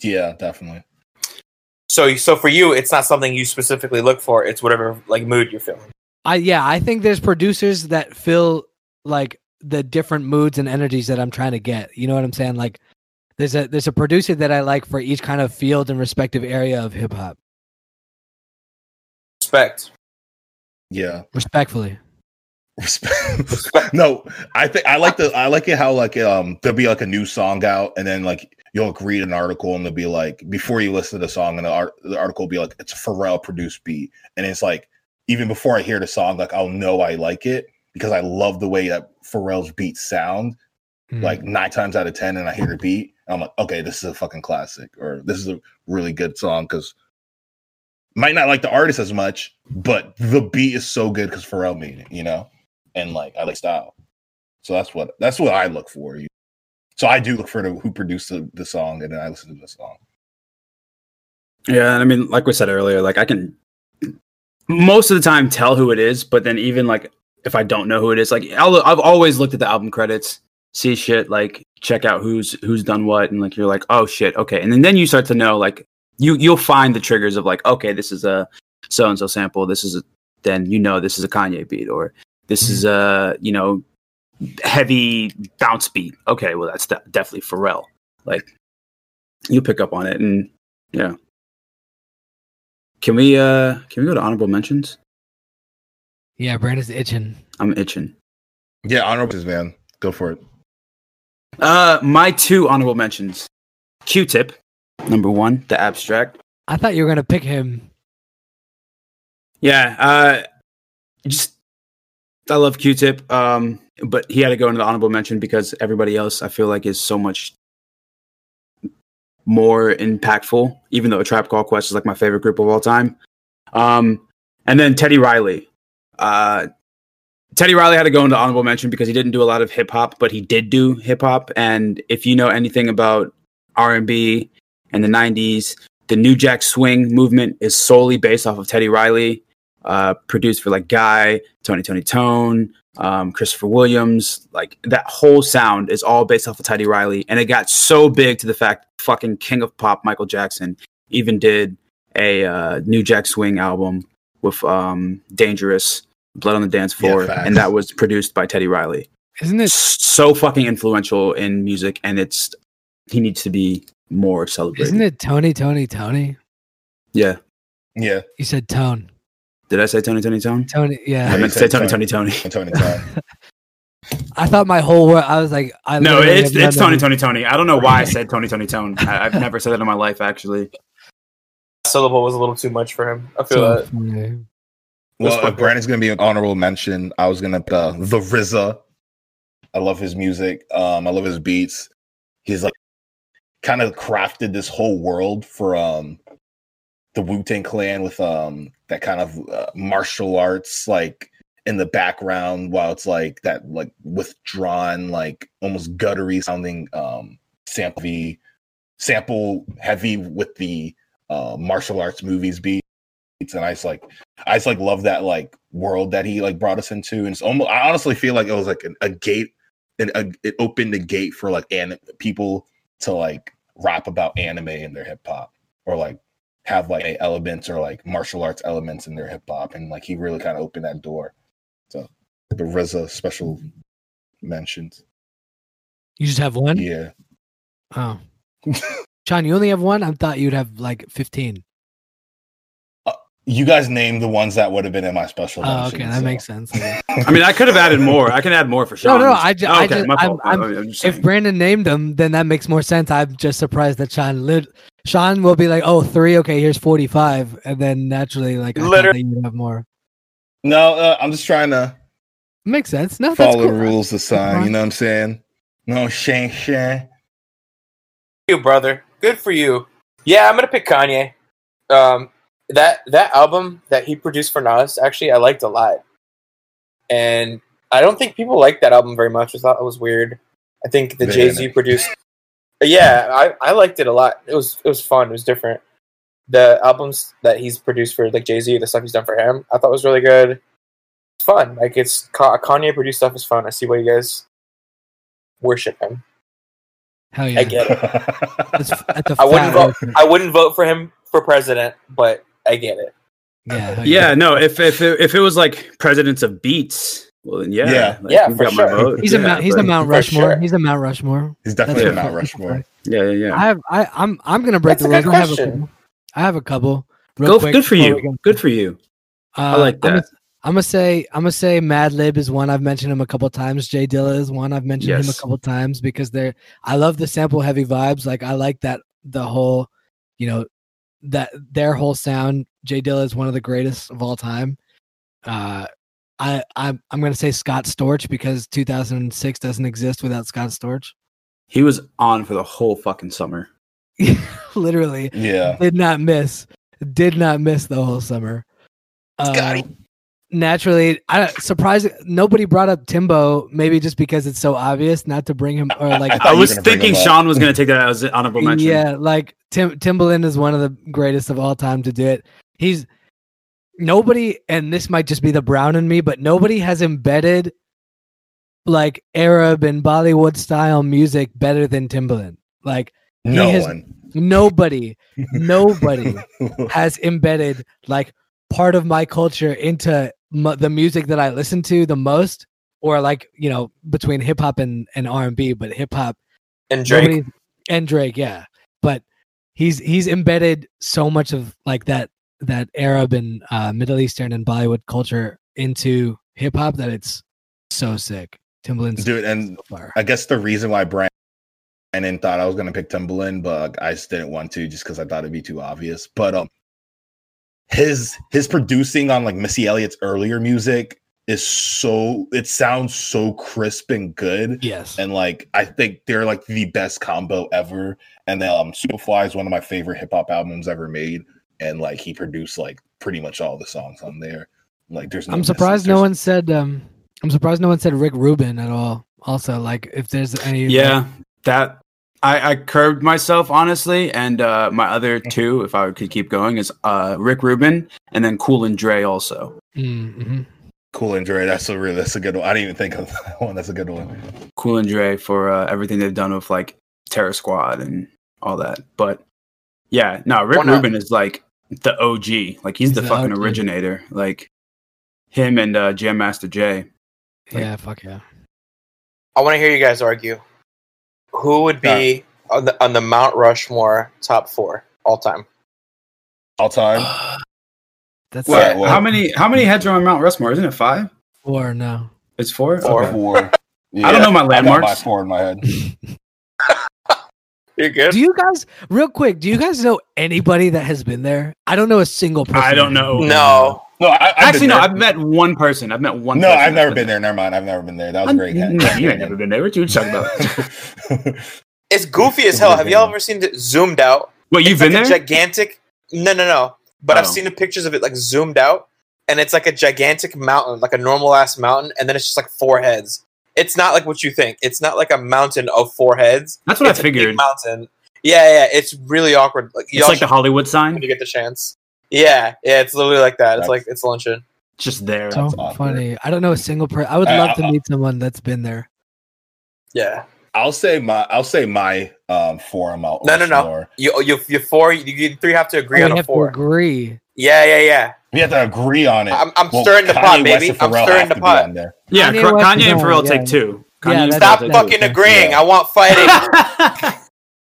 yeah, definitely.
So, so for you, it's not something you specifically look for. It's whatever like mood you're feeling.
I yeah, I think there's producers that feel like the different moods and energies that I'm trying to get. You know what I'm saying? Like there's a there's a producer that I like for each kind of field and respective area of hip hop.
Respect.
Yeah.
Respectfully.
Respect. no, I think I like the I like it how like um there'll be like a new song out and then like you'll like, read an article and they'll be like before you listen to the song and the, art, the article will be like it's a Pharrell produced beat and it's like even before I hear the song like I'll know I like it because I love the way that Pharrell's beats sound
Mm.
like nine times out of ten and I hear a beat I'm like okay this is a fucking classic or this is a really good song because might not like the artist as much but the beat is so good because Pharrell made it you know and like I like style. So that's what that's what I look for. You. So I do look for the, who produced the, the song, and then I listen to the song.
Yeah, and I mean, like we said earlier, like I can most of the time tell who it is, but then even like if I don't know who it is, like I'll, I've always looked at the album credits, see shit, like check out who's who's done what, and like you're like, oh shit, okay, and then then you start to know, like you you'll find the triggers of like, okay, this is a so and so sample, this is a, then you know this is a Kanye beat, or this is a you know heavy bounce beat. Okay, well that's de- definitely Pharrell. Like you pick up on it, and yeah. Can we uh can we go to honorable mentions?
Yeah, Brandon's itching.
I'm itching.
Yeah, honorable man, go for it.
Uh my two honorable mentions. Q-tip, number one, the abstract.
I thought you were gonna pick him.
Yeah, uh just I love Q-tip. Um but he had to go into the honorable mention because everybody else I feel like is so much more impactful, even though a Tribe Called Quest is like my favorite group of all time. Um and then Teddy Riley. Uh Teddy Riley had to go into honorable mention because he didn't do a lot of hip hop, but he did do hip hop. And if you know anything about R and B in the '90s, the New Jack Swing movement is solely based off of Teddy Riley, uh, produced for like Guy, Tony Tony Tone, um, Christopher Williams. Like that whole sound is all based off of Teddy Riley, and it got so big to the fact fucking King of Pop Michael Jackson even did a uh, New Jack Swing album with um, Dangerous. Blood on the Dance Floor,
facts.
and that was produced by Teddy Riley.
Isn't it?
So fucking influential in music, and it's he needs to be more celebrated.
Isn't it Tony, Tony, Tony?
Yeah.
Yeah,
You said Tone.
Did I say Tony Tony Tone?
Tony.
I
Yeah.
I
meant to say
said
Tony
Tony.
Tony Tony.
Tony
I thought my whole world. I was like, I
No, it's it's Tony Tony Tony. I don't know why I said Tony Tony Tone. I, I've never said that in my life actually.
Syllable was a little too much for him. I feel
So
that.
Well, if Brandon's gonna be an honorable mention, I was gonna put uh, the RZA. I love his music. Um, I love his beats. He's like kind of crafted this whole world for um the Wu Tang Clan with um that kind of uh, martial arts like in the background, while it's like that like withdrawn, like almost guttery sounding um sample sample heavy with the uh martial arts movies beats, and I just like I just like love that like world that he like brought us into, and it's almost I honestly feel like it was like a, a gate and it opened the gate for like an people to like rap about anime in their hip hop or like have like elements or like martial arts elements in their hip hop, and like he really kind of opened that door. So the RZA special mentions.
You just have one?
Yeah.
Oh. John, you only have one? I thought you'd have like 15.
You guys named the ones that would have been in my special.
Oh, okay. That
so.
makes sense.
I mean, I could have added more. I can add more for sure.
no, I ju- I
okay,
just-
my
I'm- I'm-
I'm just
if. Brandon named them, then that makes more sense. I'm just surprised that Sean lit. Sean will be like, "Oh, three. Okay, here's 45," and then naturally, like, I thought you'd have more.
No, uh, I'm just trying to
Makes sense. No, that's
follow the
cool.
rules of sign. You know what I'm saying? No, Shane, Shane.
you, brother. Good for you. Yeah, I'm gonna pick Kanye. Um, that that album that he produced for Nas, actually, I liked a lot, and I don't think people liked that album very much. I thought it was weird. I think the Jay Z produced. yeah, I, I liked it a lot. It was it was fun. It was different. The albums that he's produced for like Jay Z, the stuff he's done for him, I thought was really good. It's fun. Like it's Kanye produced stuff is fun. I see why you guys worship him.
Hell yeah!
I get it.
That's, that's a
I wouldn't vote. I wouldn't vote for him for president, but I get it.
Yeah, hell
yeah, no. If if it, if it was like presidents of beats, well then yeah,
Yeah.
like,
Yeah, for
got my
sure.
vote.
He's a Mount, he's a Mount Rushmore.
sure.
He's a Mount Rushmore.
He's definitely
That's
a Mount. Rushmore.
Yeah, yeah, yeah.
I have I I'm I'm gonna break
That's
the
a
rules. I have a couple. I have a couple. Real
Go,
quick
good for you.
go.
Good for you. I
Uh,
like
I'm gonna-
that.
I'm gonna say I'm gonna say Madlib is one I've mentioned him a couple times. J Dilla is one I've mentioned him a couple times because they're I love the sample heavy vibes. Like I like that the whole, you know, that their whole sound. J Dilla is one of the greatest of all time. Uh, I I'm I'm gonna say Scott Storch because 2006 doesn't exist without Scott Storch.
He was on for the whole fucking summer.
Literally,
Yeah.
did not miss did not miss the whole summer
Scotty.
Uh, naturally i surprised nobody brought up timbo maybe just because it's so obvious not to bring him or like
I
I was thinking. Sean was going to take that as an honorable mention.
yeah like Tim, timbaland is one of the greatest of all time to do it he's nobody and this might just be the brown in me but nobody has embedded like arab and bollywood style music better than timbaland like
No
has-
one.
nobody nobody has embedded like part of my culture into m- the music that I listen to the most, or like you know between hip hop and and R and B, but hip hop
And Drake.
and Drake, yeah. But he's he's embedded so much of like that that Arab and uh, Middle Eastern and Bollywood culture into hip hop that it's so sick. Timbaland's
Dude, and
so far.
I guess the reason why Brian Brandon thought I was gonna pick Timbaland, but I just didn't want to just because I thought it'd be too obvious. But um his his producing on like Missy Elliott's earlier music is so it sounds so crisp and good.
yes,
And like I think they're like the best combo ever. And then um Superfly is one of my favorite hip hop albums ever made. And like he produced like pretty much all the songs on there. Like there's no
I'm
misses.
surprised no
There's-
one said. um I'm surprised no one said Rick Rubin at all. Also, like if there's any,
Yeah, that I, I curbed myself honestly, and uh, my other two, if I could keep going, is uh, Rick Rubin and then Cool and Dre also.
mm-hmm.
Cool and Dre, that's a real that's a good one. I didn't even think of that one. That's a good one.
Cool and Dre for uh, everything they've done with like Terror Squad and all that. But yeah, no, Rick Rubin is like the OG. Like he's,
He's
the,
the
fucking
OG.
originator. Like him and uh, Jam Master Jay.
yeah, fuck yeah.
I want to hear you guys argue. Who would be on the on the Mount Rushmore top four all time?
All time.
That's
What?
Yeah,
well-
how many how many heads are on Mount Rushmore? Isn't it five?
four now.
It's four.
Four.
Okay.
Four.
I don't know my
I got my
landmarks.
four in my head.
You're good.
Do you guys, real quick, do you guys know anybody that has been there? I don't know a single person.
I don't know.
No.
No, I, I've
Actually, no. I've met one person. I've met one. Person.
No,
person
I've never been there. Never mind. I've never been there. That was
I'm-
great.
No, you ain't never been there. What you talking about?
It's goofy as hell. Have y'all ever seen it zoomed out?
Wait, you've
it's
been
like
there?
a gigantic. No, no, no. But I've
Oh.
seen the pictures of it like zoomed out, and it's like a gigantic mountain, like a normal ass mountain, and then it's just like four heads. It's not like what you think. It's not like a mountain of four heads.
That's what
it's
I
a big
figured.
mountain. Yeah, yeah. It's really awkward. Like
It's
y'all
like the Hollywood sign.
when you get the chance. Yeah, yeah. It's literally like that. It's like it's luncheon.
Just there.
So
That's awkward.
funny. I don't know a single person. I would
Uh,
love to
uh,
meet someone that's been there.
Yeah.
I'll say my I'll say my um four Mount
No, no, no.
Rushmore.
You you you four you, you three have to agree
Oh,
on
we
a
have to
four.
agree.
Yeah, yeah, yeah.
We have to agree on it.
I'm- I'm
Well,
stirring the
Kanye
pot,
West
baby. I'm stirring the pot.
on there.
Yeah,
Kanye
Kanye,
West
and
on,
Pharrell
yeah.
take two.
Yeah,
Kanye and
that's-
Pharrell
Stop fucking
okay.
agreeing.
Yeah.
I want fighting.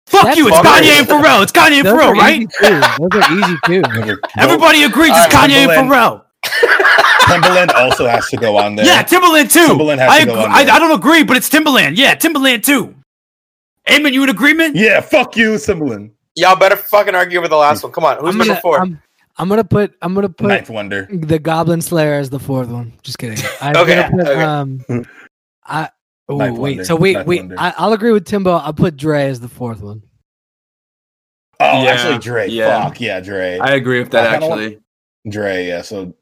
Fuck
That's
you! It's
fuck
Kanye and Pharrell. It's Kanye and
Those
Pharrell,
are
right?
easy too. Those are easy too.
Nope.
Everybody agrees it's
All right,
Kanye and
Timbaland.
Pharrell.
Timbaland also has to go on there.
Yeah, Timbaland too.
Timbaland has
I,
to go on
I,
there.
I don't agree, but it's Timbaland. Yeah, Timbaland too. Amen, you in agreement?
Yeah, fuck you, Timbaland.
Y'all better fucking argue over the last one. Come on, who's
I'm
number
gonna,
four?
I'm, I'm gonna put. I'm gonna put
Ninth Wonder.
the Goblin Slayer as the fourth one. Just kidding. I'm
Okay,
gonna put,
okay.
um, I. Oh wait.
Wonder,
So wait,
Ninth
wait.
Wonder.
I, I'll agree with Timbo. I'll put Dre as the fourth one.
Oh,
Yeah,
actually, Dre.
yeah.
Fuck yeah, Dre.
I agree with that
I kinda want-
actually.
Dre. Yeah. So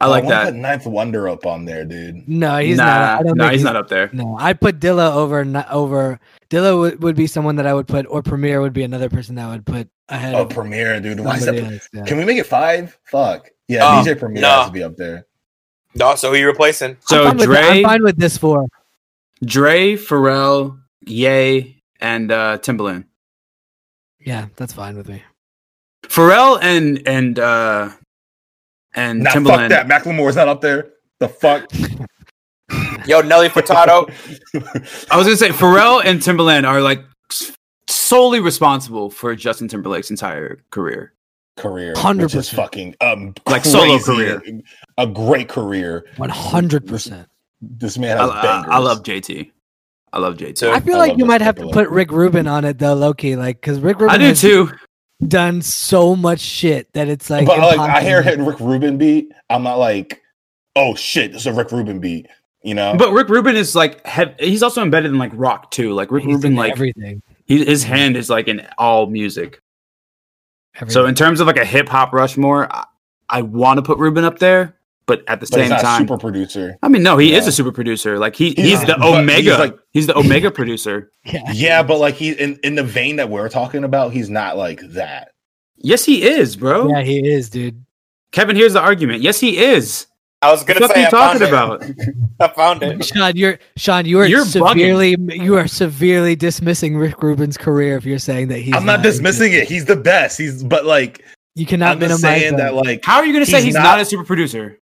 I like
wanna
that.
Put Ninth Wonder up on there, dude.
No, he's
nah,
not. I don't
nah,
think
he's not up there.
No, I put Dilla over not over. Dilla would, would be someone that I would put, or Premier would be another person that I would put ahead
Oh,
of
Premier, dude. Why is that?
else. Yeah.
Can we make it five? Fuck. Yeah, uh,
Oh,
DJ Premier
no.
has to be up there.
no, so who you replacing?
So
I'm fine with. I'm fine with this four.
Dre, Pharrell, Ye, and uh, Timbaland.
Yeah, that's fine with me.
Pharrell and and uh, and
Now, fuck
Timbaland.
that. Macklemore's not up there. The fuck?
Yo, Nelly Furtado.
I was gonna say Pharrell and Timbaland are like solely responsible for Justin Timberlake's entire career.
career.
100%.
Fucking um
Like solo career.
A great career.
One hundred percent.
This man
I,
has
I,
bangers.
I love JT. I love JT.
So-
I feel
I
like you might have to put Rick Rubin on it though, low key, like because Rick Rubin
I do
has
too.
done so much shit that it's like.
but like I hear
impossible.
a Rick Rubin beat, I'm not like, oh shit, this is a Rick Rubin beat. You know?
But Rick Rubin is like hev- he's also embedded in like rock too. Like Rick
He's
Rubin,
in
like
everything.
he, his hand is like in all music.
everything.
So in terms of like a hip hop Rushmore, I, I want to put Rubin up there, but at the
but he's
same
not a
time,
super producer.
I mean, no, he is a super producer. Like he,
He's
he's,
not,
the
but he's
Omega.
like-
he's the Omega producer.
yeah.
Yeah, but like he in, in the vein that we're talking about, he's not like that.
Yes, he is, bro.
yeah, he is, dude.
Kevin, here's the argument. Yes, he is.
I was gonna
the fuck
say
are you
I
talking about?
I found it.
Sean, you're Sean, you are
You're
severely you are severely dismissing Rick Rubin's career if you're saying that he's.
I'm not dismissing it. He's the best. He's but like
You cannot
I'm
minimize
saying that.
that.
like
How are you going to say
He's
he's
not-
not, a super producer?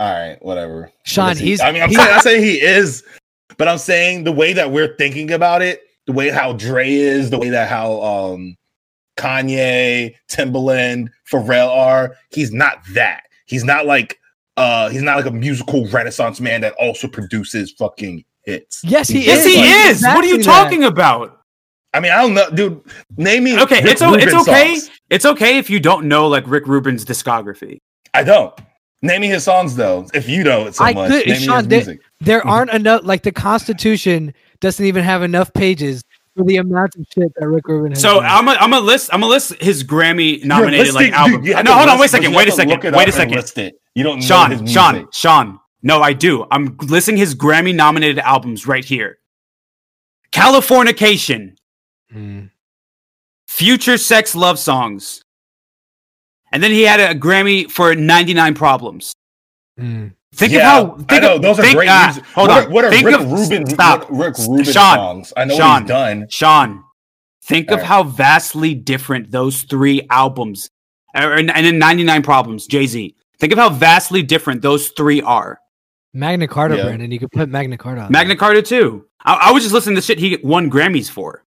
All right, whatever.
Sean,
he-
he's-
I mean, I'm
he's-
saying, I'm saying he is, but I'm saying the way that we're thinking about it, the way how Dre is, the way that how um Kanye, Timbaland, Pharrell are, he's not that. He's not like uh he's not like a musical renaissance man that also produces fucking hits.
Yes, he
He's
Yes,
is.
just
he
like-
is. What are you
exactly
talking about?
I mean, I don't know, dude. Name me.
Okay,
Rick
it's o- it's okay.
songs.
It's okay if you don't know like Rick Rubin's discography.
I don't. Name me his songs though. If you know it so
I
much,
could-
name me
Sean,
his
they-
music.
There aren't enough. Like the Constitution doesn't even have enough pages for the amount of shit that Rick Rubin has.
So
done.
I'm a, I'm a list I'm a list his Grammy
You're
nominated like album.
dude,
no,
to
hold on, wait a second, wait a
have to look
second, wait a second.
list it. You don't know his
Sean, Sean,
music.
Sean. No, I do. I'm listing his Grammy nominated albums right here. Californication,
Mm.
Future Sex Love Songs. And then he had a Grammy for 99 Problems.
Mm.
Think
Yeah,
of how think
I know
of,
those are
think-
great
ah,
music.
Hold
what
on.
Are, what are
think
Rick
of,
Rubin?
Stop.
Rick Rubin
Sean,
songs? I know
Sean,
what he's done.
Sean, think of
Alright.
how vastly different those three albums are, and and then 99 Problems, Jay Z. Think of how vastly different those three are.
Magna Carta,
Yeah.
Brandon. You could put Magna Carta. On
Magna Carta too. I, I was just listening to shit he won Grammys for.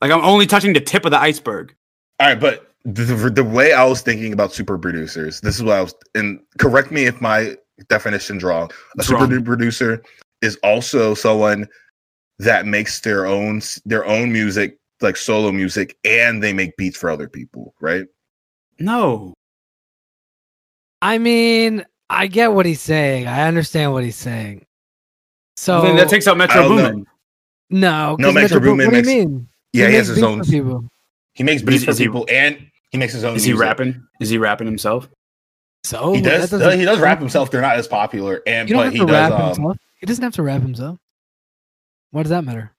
Like I'm only touching the tip of the iceberg.
All right, but the, the, the way I was thinking about super producers, this is what I was, and correct me if my definition's wrong. A
It's
super
wrong.
producer is also someone that makes their own their own music, like solo music, and they make beats for other people, right?
No.
I mean, I get what he's saying. I understand what he's saying. So
then that takes out Metro
I.
Boomin.
no,
No,
'cause
Metro
Boomin-
Boomin
What do you
makes-
mean?
Yeah, he,
makes
has his own.
people.
He makes beats for people, and he makes his own.
Is he rapping? Is he rapping himself?
So
He does.
doesn't-
he does rap himself. They're not as popular, and but he does.
Rap
um,
he doesn't have to rap himself. What does that matter?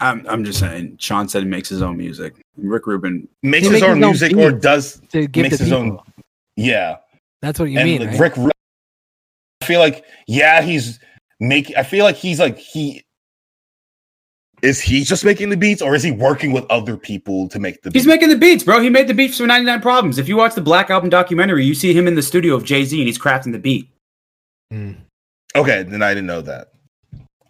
I'm I'm just saying. Sean said he makes his own music. Rick Rubin.
makes his
makes
own
his own
music or does
To give
Makes his
people.
own- yeah.
That's what you
and
mean,
like
right?
Rick, Ru- I feel like yeah, he's make. I feel like he's like he. Is he just making the beats, or is he working with other people to make the? Beats?
He's making the beats, bro. He made the beats for 99 Problems. If you watch the Black Album documentary, you see him in the studio of Jay Z and he's crafting the beat.
Mm.
Okay, then I didn't know that.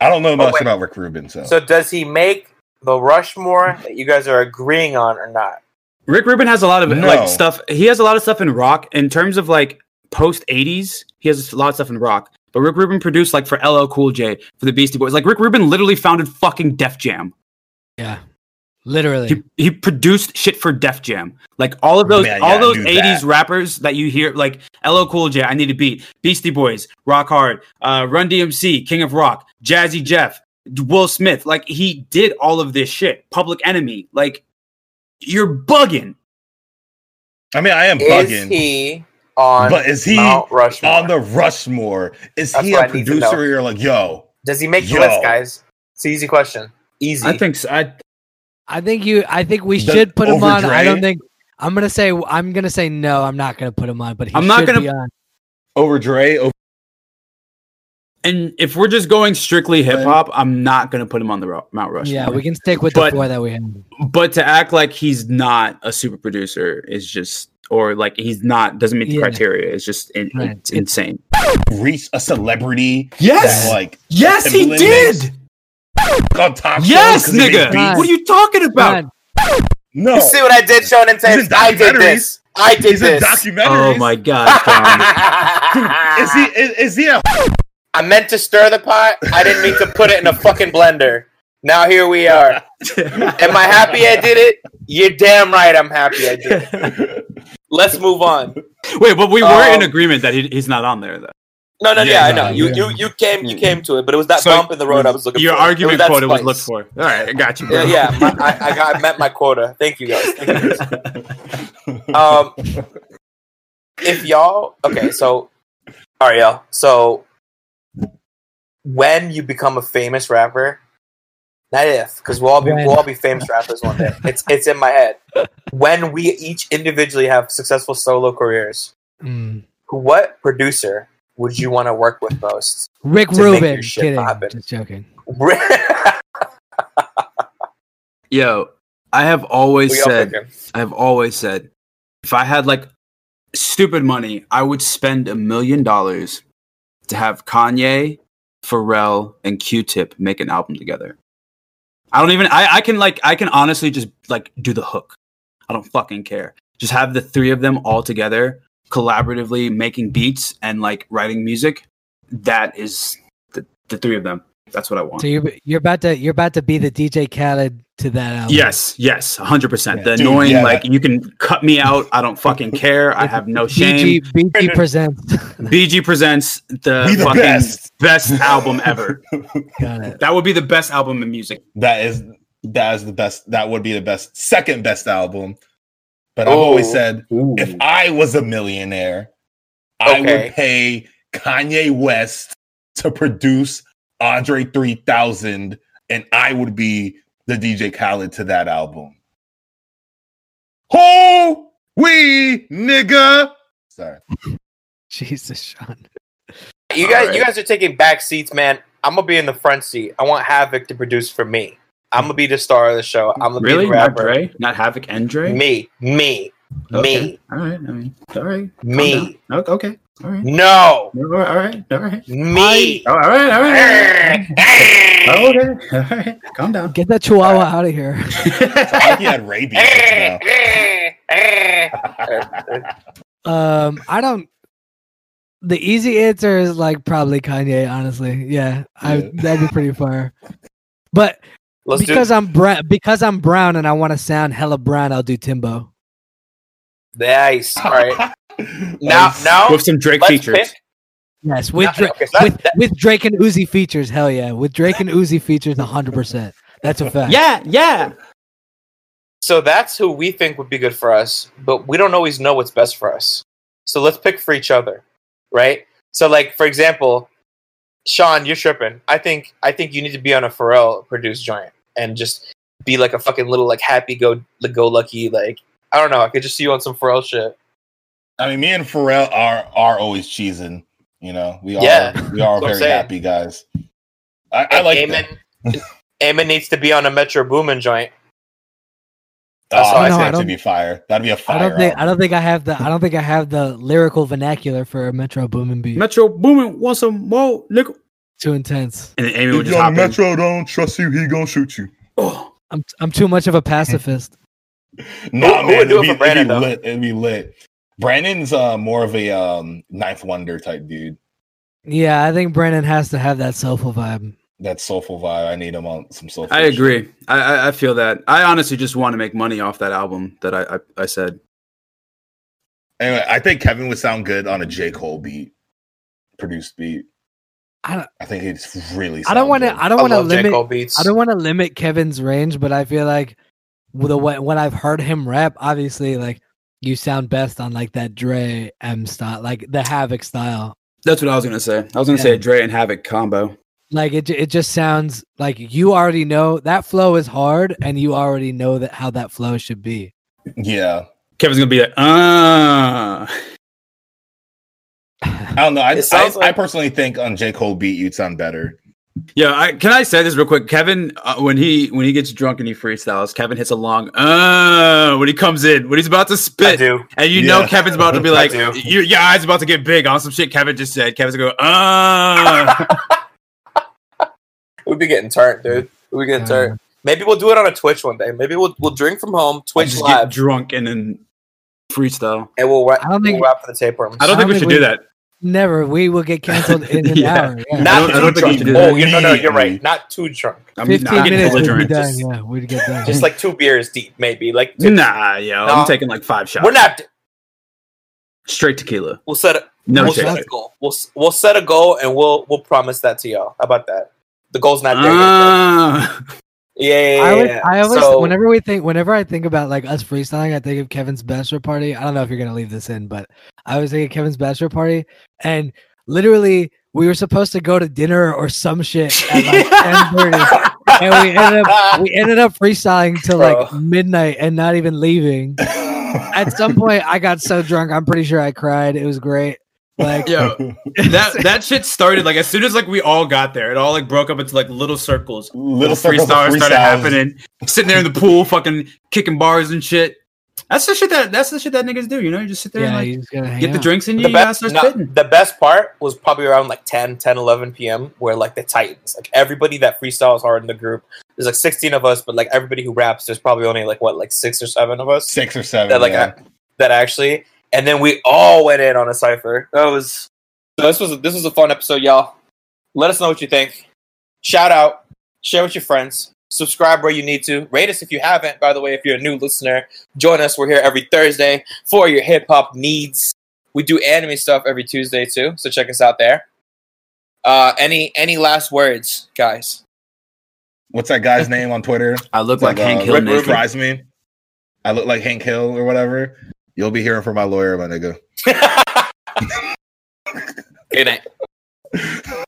I don't know
Oh,
much
wait.
about Rick Rubin, so,
So does he make the Rushmore that you guys are agreeing on or not?
Rick Rubin has a lot of
No.
like stuff. He has a lot of stuff in rock in terms of like post 80s. He has a lot of stuff in rock. But Rick Rubin produced like for LL Cool J, for the Beastie Boys. Like Rick Rubin literally founded fucking Def Jam.
Yeah, literally.
He, he produced shit for Def Jam. Like all of those
Man, yeah,
all
I
those 80s
that.
rappers that you hear like LL Cool J, I Need a Beat, Beastie Boys, Rock Hard, uh, Run DMC, King of Rock, Jazzy Jeff, Will Smith. Like he did all of this shit. Public Enemy. Like you're bugging.
I mean, I am
Is
bugging.
he on
but is he
Mount Rushmore?
on the Rushmore? Is
That's
he
what
a
I
producer?
know.
You're like, yo,
Does he make the list, guys? It's an easy question. Easy.
I think so. I,
I think you. I think we
The-
should put him on.
over
I don't think. I'm gonna say. I'm gonna say no. I'm not gonna put him on. But he
I'm not gonna-
be on.
over Dre, over
and if we're just going strictly hip hop, I'm not gonna put him on the Ro- Mount Rushmore.
Yeah, we can stick with
But-
the four that we have.
but to act like he's not a super producer is just or like he's not doesn't meet the
Yeah.
criteria It's just in,
Right.
it's insane
reach a celebrity.
yes
that, like
yes he did
on top
yes
shows 'cause he makes
nigga what are you talking about
Fine.
No,
You see what I did, Shonen
He's in
Tapes? I did this. I did
he's
this.
documentaries.
oh my god John.
Is he? Is, is he a?
I meant to stir the pot. I didn't mean to put it in a fucking blender. Now here we are. Am I happy I did it? You're damn right I'm happy I did it. Let's move on.
wait but we were in
Um,
agreement that he, he's not on there though
No, no,
Yeah,
yeah, I
no,
know. You,
yeah.
you, you came, you came to it, but it was that
So,
bump in the road I was looking
your
for. It
argument
that
quota was looked for all right i got you bro.
Yeah, yeah. My, I, I got, I met my quota. Thank you guys. Thank you guys. Um, if y'all, okay, so, all right, y'all. So, when you become a famous rapper, not if, because we'll all be
When.
we'll all be famous rappers one day. It's it's in my head. When we each individually have successful solo careers,
Mm.
what producer would you want to work with most?
Rick Rubin.
your shit
Kidding.
happen.
Just joking.
Yo i have always
y'all
said? I've always said if I had like stupid money, I would spend a million dollars to have Kanye, Pharrell, and Q-Tip make an album together. I don't even I, I can like I can honestly just like do the hook. I don't fucking care. Just have the three of them all together, collaboratively making beats and like writing music. That is the, the three of them. That's what I want.
So you're you're about to you're about to be the DJ Khaled to that album.
Yes, yes, hundred percent. The
Dude,
annoying,
yeah,
like you can cut me out. I don't fucking care. I have no shame.
BG, BG presents.
BG presents the,
We the
fucking
best.
best. album ever.
Got it.
That would be the best album in music.
that is that is the best. That would be the best, second best album. But I've
Oh.
always said, if I was a millionaire, I would pay Kanye West to produce Andre 3000, and I would be the DJ Khaled to that album. Ho we nigga. Sorry.
Jesus, Sean.
You guys,
Alright.
you guys are taking back seats, man. I'm gonna be in the front seat. I want Havoc to produce for me. I'm gonna be the star of the show. I'm gonna
Really,
be the
not
rapper.
Dre, not Havoc and Dre.
Me, me,
Okay.
me,
All right. I mean, all right.
Me.
Okay. Okay. All right.
No,
All right. All right. All right.
me.
All right. All right. Okay. All right. Calm down.
Get that chihuahua out of here.
I think he had rabies.
Um, I don't. The easy answer is like probably Kanye. Honestly, yeah, I that'd be pretty far. But
Let's
because I'm brown, because I'm brown and I want to sound hella brown, I'll do Timbo.
Nice. All right. Now,
Nice.
now
With some Drake features.
pick.
Yes, with
No,
Dra-
okay, so that-
with
that-
with Drake and Uzi features. Hell yeah, with Drake and Uzi features, hundred percent. That's a fact.
Yeah. Yeah.
So that's who we think would be good for us, but we don't always know what's best for us. So let's pick for each other, right? So, like for example, Sean, you're tripping. I think I think you need to be on a Pharrell produced joint and just be like a fucking little like happy go go lucky like I don't know. I could just see you on some Pharrell shit.
I mean, me and Pharrell are are always cheesing. You know, we all
Yeah,
we are
that's what I'm
very
saying.
happy guys. I, I like that.
Eamon. Eamon needs to be on a Metro Boomin joint.
Oh,
That's ah, all
I
I
know,
think to be fire. That'd be a fire.
I don't think I don't think I have the I don't think I have the lyrical vernacular for a Metro Boomin beat.
Metro Boomin wants some more nigga.
Too intense.
And then Amy would
If
just hop
young
in.
Metro don't trust you, he gonna shoot you.
Oh,
I'm I'm too much of a pacifist.
Nah,
who
man,
would do
it'd
it
be,
Brandon,
it'd be lit. It'd be lit. Brandon's uh, more of a um, ninth wonder type dude.
yeah, I think Brandon has to have that soulful vibe.
That soulful vibe. I need him on some soulful.
I agree. I, I I feel that. I honestly just want to make money off that album that I I, I said.
Anyway, I think Kevin would sound good on a J Cole beat, produced beat.
I don't-
I think it's really.
I don't want to I
I
don't want to limit I don't want to limit Kevin's range, but I feel like with the when when I've heard him rap, obviously like you sound best on like that Dre M style, like the Havoc style.
That's what I was gonna say. I was gonna
Yeah.
say a Dre and Havoc combo.
Like it, it just sounds like you already know that flow is hard, and you already know that how that flow should be.
Yeah,
Kevin's gonna be like, uh
I don't know. I, I,
sounds
I personally think on J Cole beat you'd sound better.
Yeah, I, can I say this real quick? Kevin, uh, when he when he gets drunk and he freestyles, Kevin hits a long uh when he comes in when he's about to
I
spit,
do.
and you know Kevin's about to be like, your, your eyes about to get big on some shit Kevin just said. Kevin's gonna go uh.
We'd be getting turned, dude. We'd be getting
Yeah.
turned. Maybe we'll do it on a Twitch one day. Maybe we'll we'll drink from home, Twitch
just
live,
get drunk and then freestyle.
and we'll rap,
I don't think-
we'll rap for the tapeworms.
I don't
I
think we
don't
should
think
do
we-
that.
Never, we will get canceled in an
Yeah.
hour. Yeah.
I
Not
don't- I
too
don't think we
drunk.
should do
Oh, you, no, no, you're right. Not too drunk.
I'm
Fifteen
not getting
minutes would be done.
Just-
Yeah, we'd get done.
Just like two beers deep, maybe. Like two-
Nah, yo,
No.
I'm taking like five shots.
we're not.
straight tequila.
We'll set a
No
we'll
shit.
set a goal. We'll we'll set a goal and we'll we'll promise that to y'all. How about that? The goal's not there. yet.
Ah.
Yeah, yeah, yeah.
I always,
yeah.
I always,
So-
whenever we think, whenever I think about like us freestyling, I think of Kevin's bachelor party. I don't know if you're gonna leave this in, but I always think of Kevin's bachelor party, and literally we were supposed to go to dinner or some shit at like and we ended up we ended up freestyling till like midnight and not even leaving. At some point, I got so drunk, I'm pretty sure I cried. It was great. Like,
Yo, that that shit started like as soon as like we all got there, it all like broke up into like little circles.
Little
free
circles of
started happening. Sitting there in the pool, fucking kicking bars and shit. That's the shit that that's the shit that niggas do. You know, you just sit there
yeah,
and like
just gotta
get the
out.
drinks in you,
the
you gotta
best,
start
no, the best part was probably around like 10, 10, 11 p.m. where like the Titans, like everybody that freestyles hard in the group. There's like 16 of us, but like everybody who raps, there's probably only like what, like six or seven of us
Six or seven.
that like
yeah.
I- that actually. And then we all went in on a cipher. That was so. This was this was a fun episode, y'all. Let us know what you think. Shout out, share with your friends, subscribe where you need to, rate us if you haven't. By the way, if you're a new listener, join us. We're here every Thursday for your hip hop needs. We do anime stuff every Tuesday too, so check us out there. Uh, any any last words, guys?
What's that guy's name on Twitter?
I look
It's
like, Hank
uh,
Hill
Rick
naked.
Me. I look like Hank Hill or whatever. You'll be hearing from my lawyer, my nigga.
Good night.